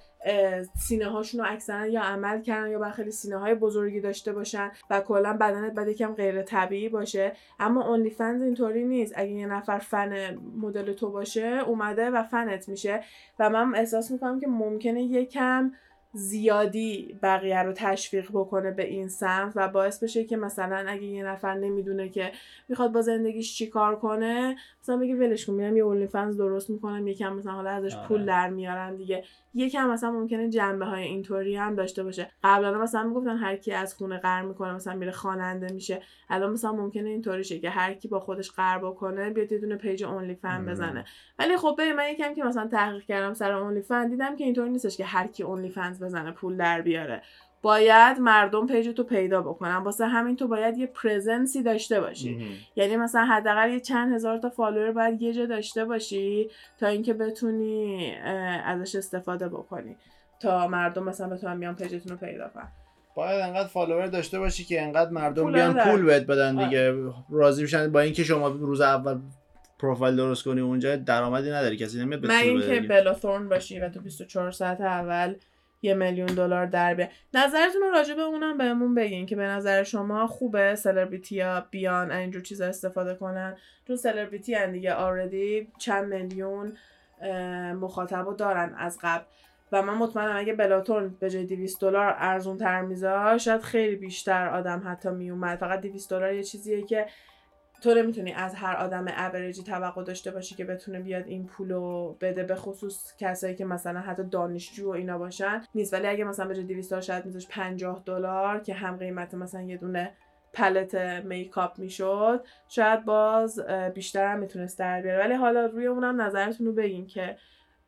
سینه هاشون رو اکثرا یا عمل کردن یا باید خیلی سینه های بزرگی داشته باشن و کلا بدنت باید یکم غیر طبیعی باشه. اما اونلی فنز اینطوری نیست. اگه یه نفر فن مدل تو باشه اومده و فنت میشه. و من احساس می‌کنم که ممکنه یکم زیادی بقیه رو تشویق بکنه به این سمت و باعث بشه که مثلا اگه یه نفر نمی‌دونه که می‌خواد با زندگیش چی کار کنه مثلا بگه ولش کن میرم یه OnlyFans درست می‌کنم یکم مثلا حالا ازش آره. پول در میارم دیگه. یکم مثلا ممکنه جنبه های اینطوری هم داشته باشه. قبلا مثلا می‌گفتن هر کی از خونه قهر می‌کنه مثلا میره خواننده میشه. الان مثلا ممکنه اینطوری شه که هر کی با خودش قهر بکنه بیاد یه دونه page OnlyFans. بزنه. ولی خب ببین من یکم که مثلا تحقیق کردم سر OnlyFans دیدم که اینطوری نیستش که هر کی OnlyFans بزنه پول در بیاره. باید مردم page تو پیدا بکنن. واسه همین تو باید یه presence ی داشته باشی. یعنی مثلا حداقل یه چند هزار تا follower باید یه جا داشته باشی تا اینکه بتونی ازش استفاده بکنی. تا مردم مثلا بتونن بیان page تون رو پیدا کنن. باید انقدر follower داشته باشی که انقدر مردم پول بیان. پول بهت بدن دیگه. راضی میشن با اینکه شما روز اول پروفایل درست کنی اونجا درآمدی نداری. کسی نمیاد من اینکه بده. Bella Thorne باشی و تو 24 ساعت اول یه میلیون دلار در بیاد نظرتون راجع به اونم بهمون بگین که به نظر شما خوبه سلبریتی ها بیان اینجور چیزا استفاده کنن. چون سلبریتی هن دیگه آردی چند میلیون مخاطب رو دارن از قبل. و من مطمئنم اگه بلاتون به جای 200 دلار ارزون تر میذاشت شاید خیلی بیشتر آدم حتی میومد فقط 200 دلار یه چیزیه که تو نمی‌تونی از هر آدم اوریجی توقع داشته باشی که بتونه بیاد این پولو بده به خصوص کسایی که مثلا حتی دانشجو و اینا باشن. نیست ولی اگه مثلا به جای 200 دلار شاید میذاش 50 دلار که هم قیمت مثلا یه دونه پلت makeup می‌شد شاید باز بیشتر هم می‌تونست در بیاره. ولی حالا روی اونم نظرتون رو بگین که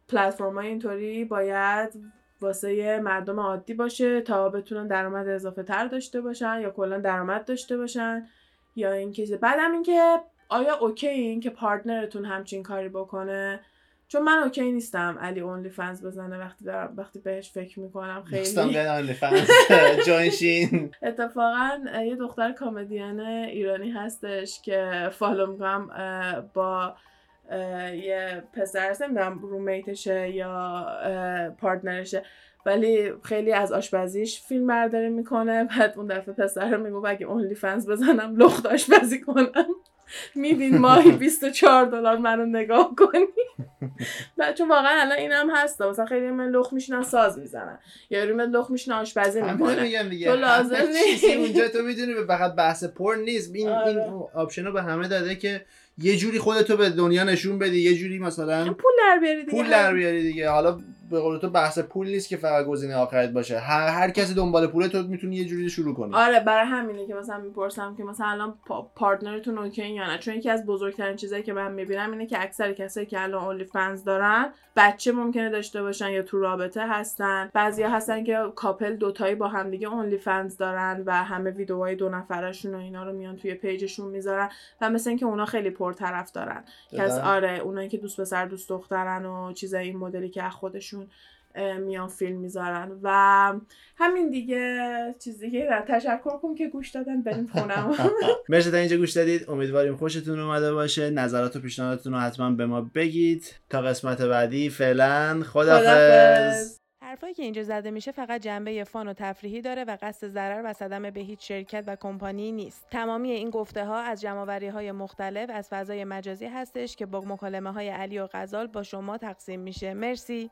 پلتفرم اینطوری باید واسه مردم عادی باشه تا بتونن درآمد اضافه تر داشته باشن یا کلا درآمد داشته باشن. یا اینکه بعدم اینکه آیا okay این که partner تون همچین کاری بکنه؟ چون من okay نیستم علی OnlyFans بزنه وقتی دارم وقتی بهش فکر می‌کنم خیلی. بیان OnlyFans join شین اتفاقا یه دختر کمدین ایرانی هستش که follow می‌کنم با یه پسر هست نمی‌دونم roommate شه یا partner شه ولی خیلی از آشپزیش فیلم برداری می‌کنه بعد اون دفعه پسر میگه اگه OnlyFans بزنم لخت آشپزی کنم. میبین ماهی 24 دلار منو نگاه کنی. بعد چون واقعا الان اینم هست. مثلا خیلی من لخت میشینن ساز می‌زنن یا روی من لخت میشینن آشپزی می‌کنه. تو لازم نیست. اونجا تو می‌دونی به فقط بحث پر نیست. این آره. این option رو به همه داده که یه جوری خودتو به دنیا نشون بدی یه جوری مثلا پول در بیاری دیگه. پول در بیاری دیگه. حالا به قول تو بحث پول نیست که فقط گزینه آخرت باشه. هر هر کسی دنبال پوله تو می‌تونی یه جوری شروع کنی. آره برای همینه که مثلا می‌پرسم که مثلا الان پا- partner تون okay یا نه؟ چون یکی از بزرگترین چیزایی که من می‌بینم اینه که اکثر کسایی که الان OnlyFans دارن بچه ممکنه داشته باشن یا تو رابطه هستن. بعضیا هستن که کاپل دوتایی با همدیگه اونلی فنز دارن و همه ویدیوهای دو نفرشون و اینا رو میان توی پیجشون می‌ذارن و مثل اینکه اونا خیلی پرطرف دارن. از دادن؟ آره اونایی که دوست پسر دوست دخترن و چیزای این مدلی که از خودشون اه، میان فیلم می‌ذارن و همین دیگه چیزی که تشکر کن که گوش دادن بریم خونم مرسی تا اینجا گوش دادید امیدواریم خوشتون اومده باشه نظرات و پیشنهاداتتون رو حتما به ما بگید تا قسمت بعدی فعلا خدافظ خداحافظ. حرفایی که اینجا زده میشه فقط جنبه فان و تفریحی داره و قصد ضرر و صدمه به هیچ شرکت و کمپانی نیست. تمامی این گفته ها از جمعوری های مختلف از فضای مجازی هستش که با مکالمه های علی و غزال با شما تقسیم میشه. مرسی.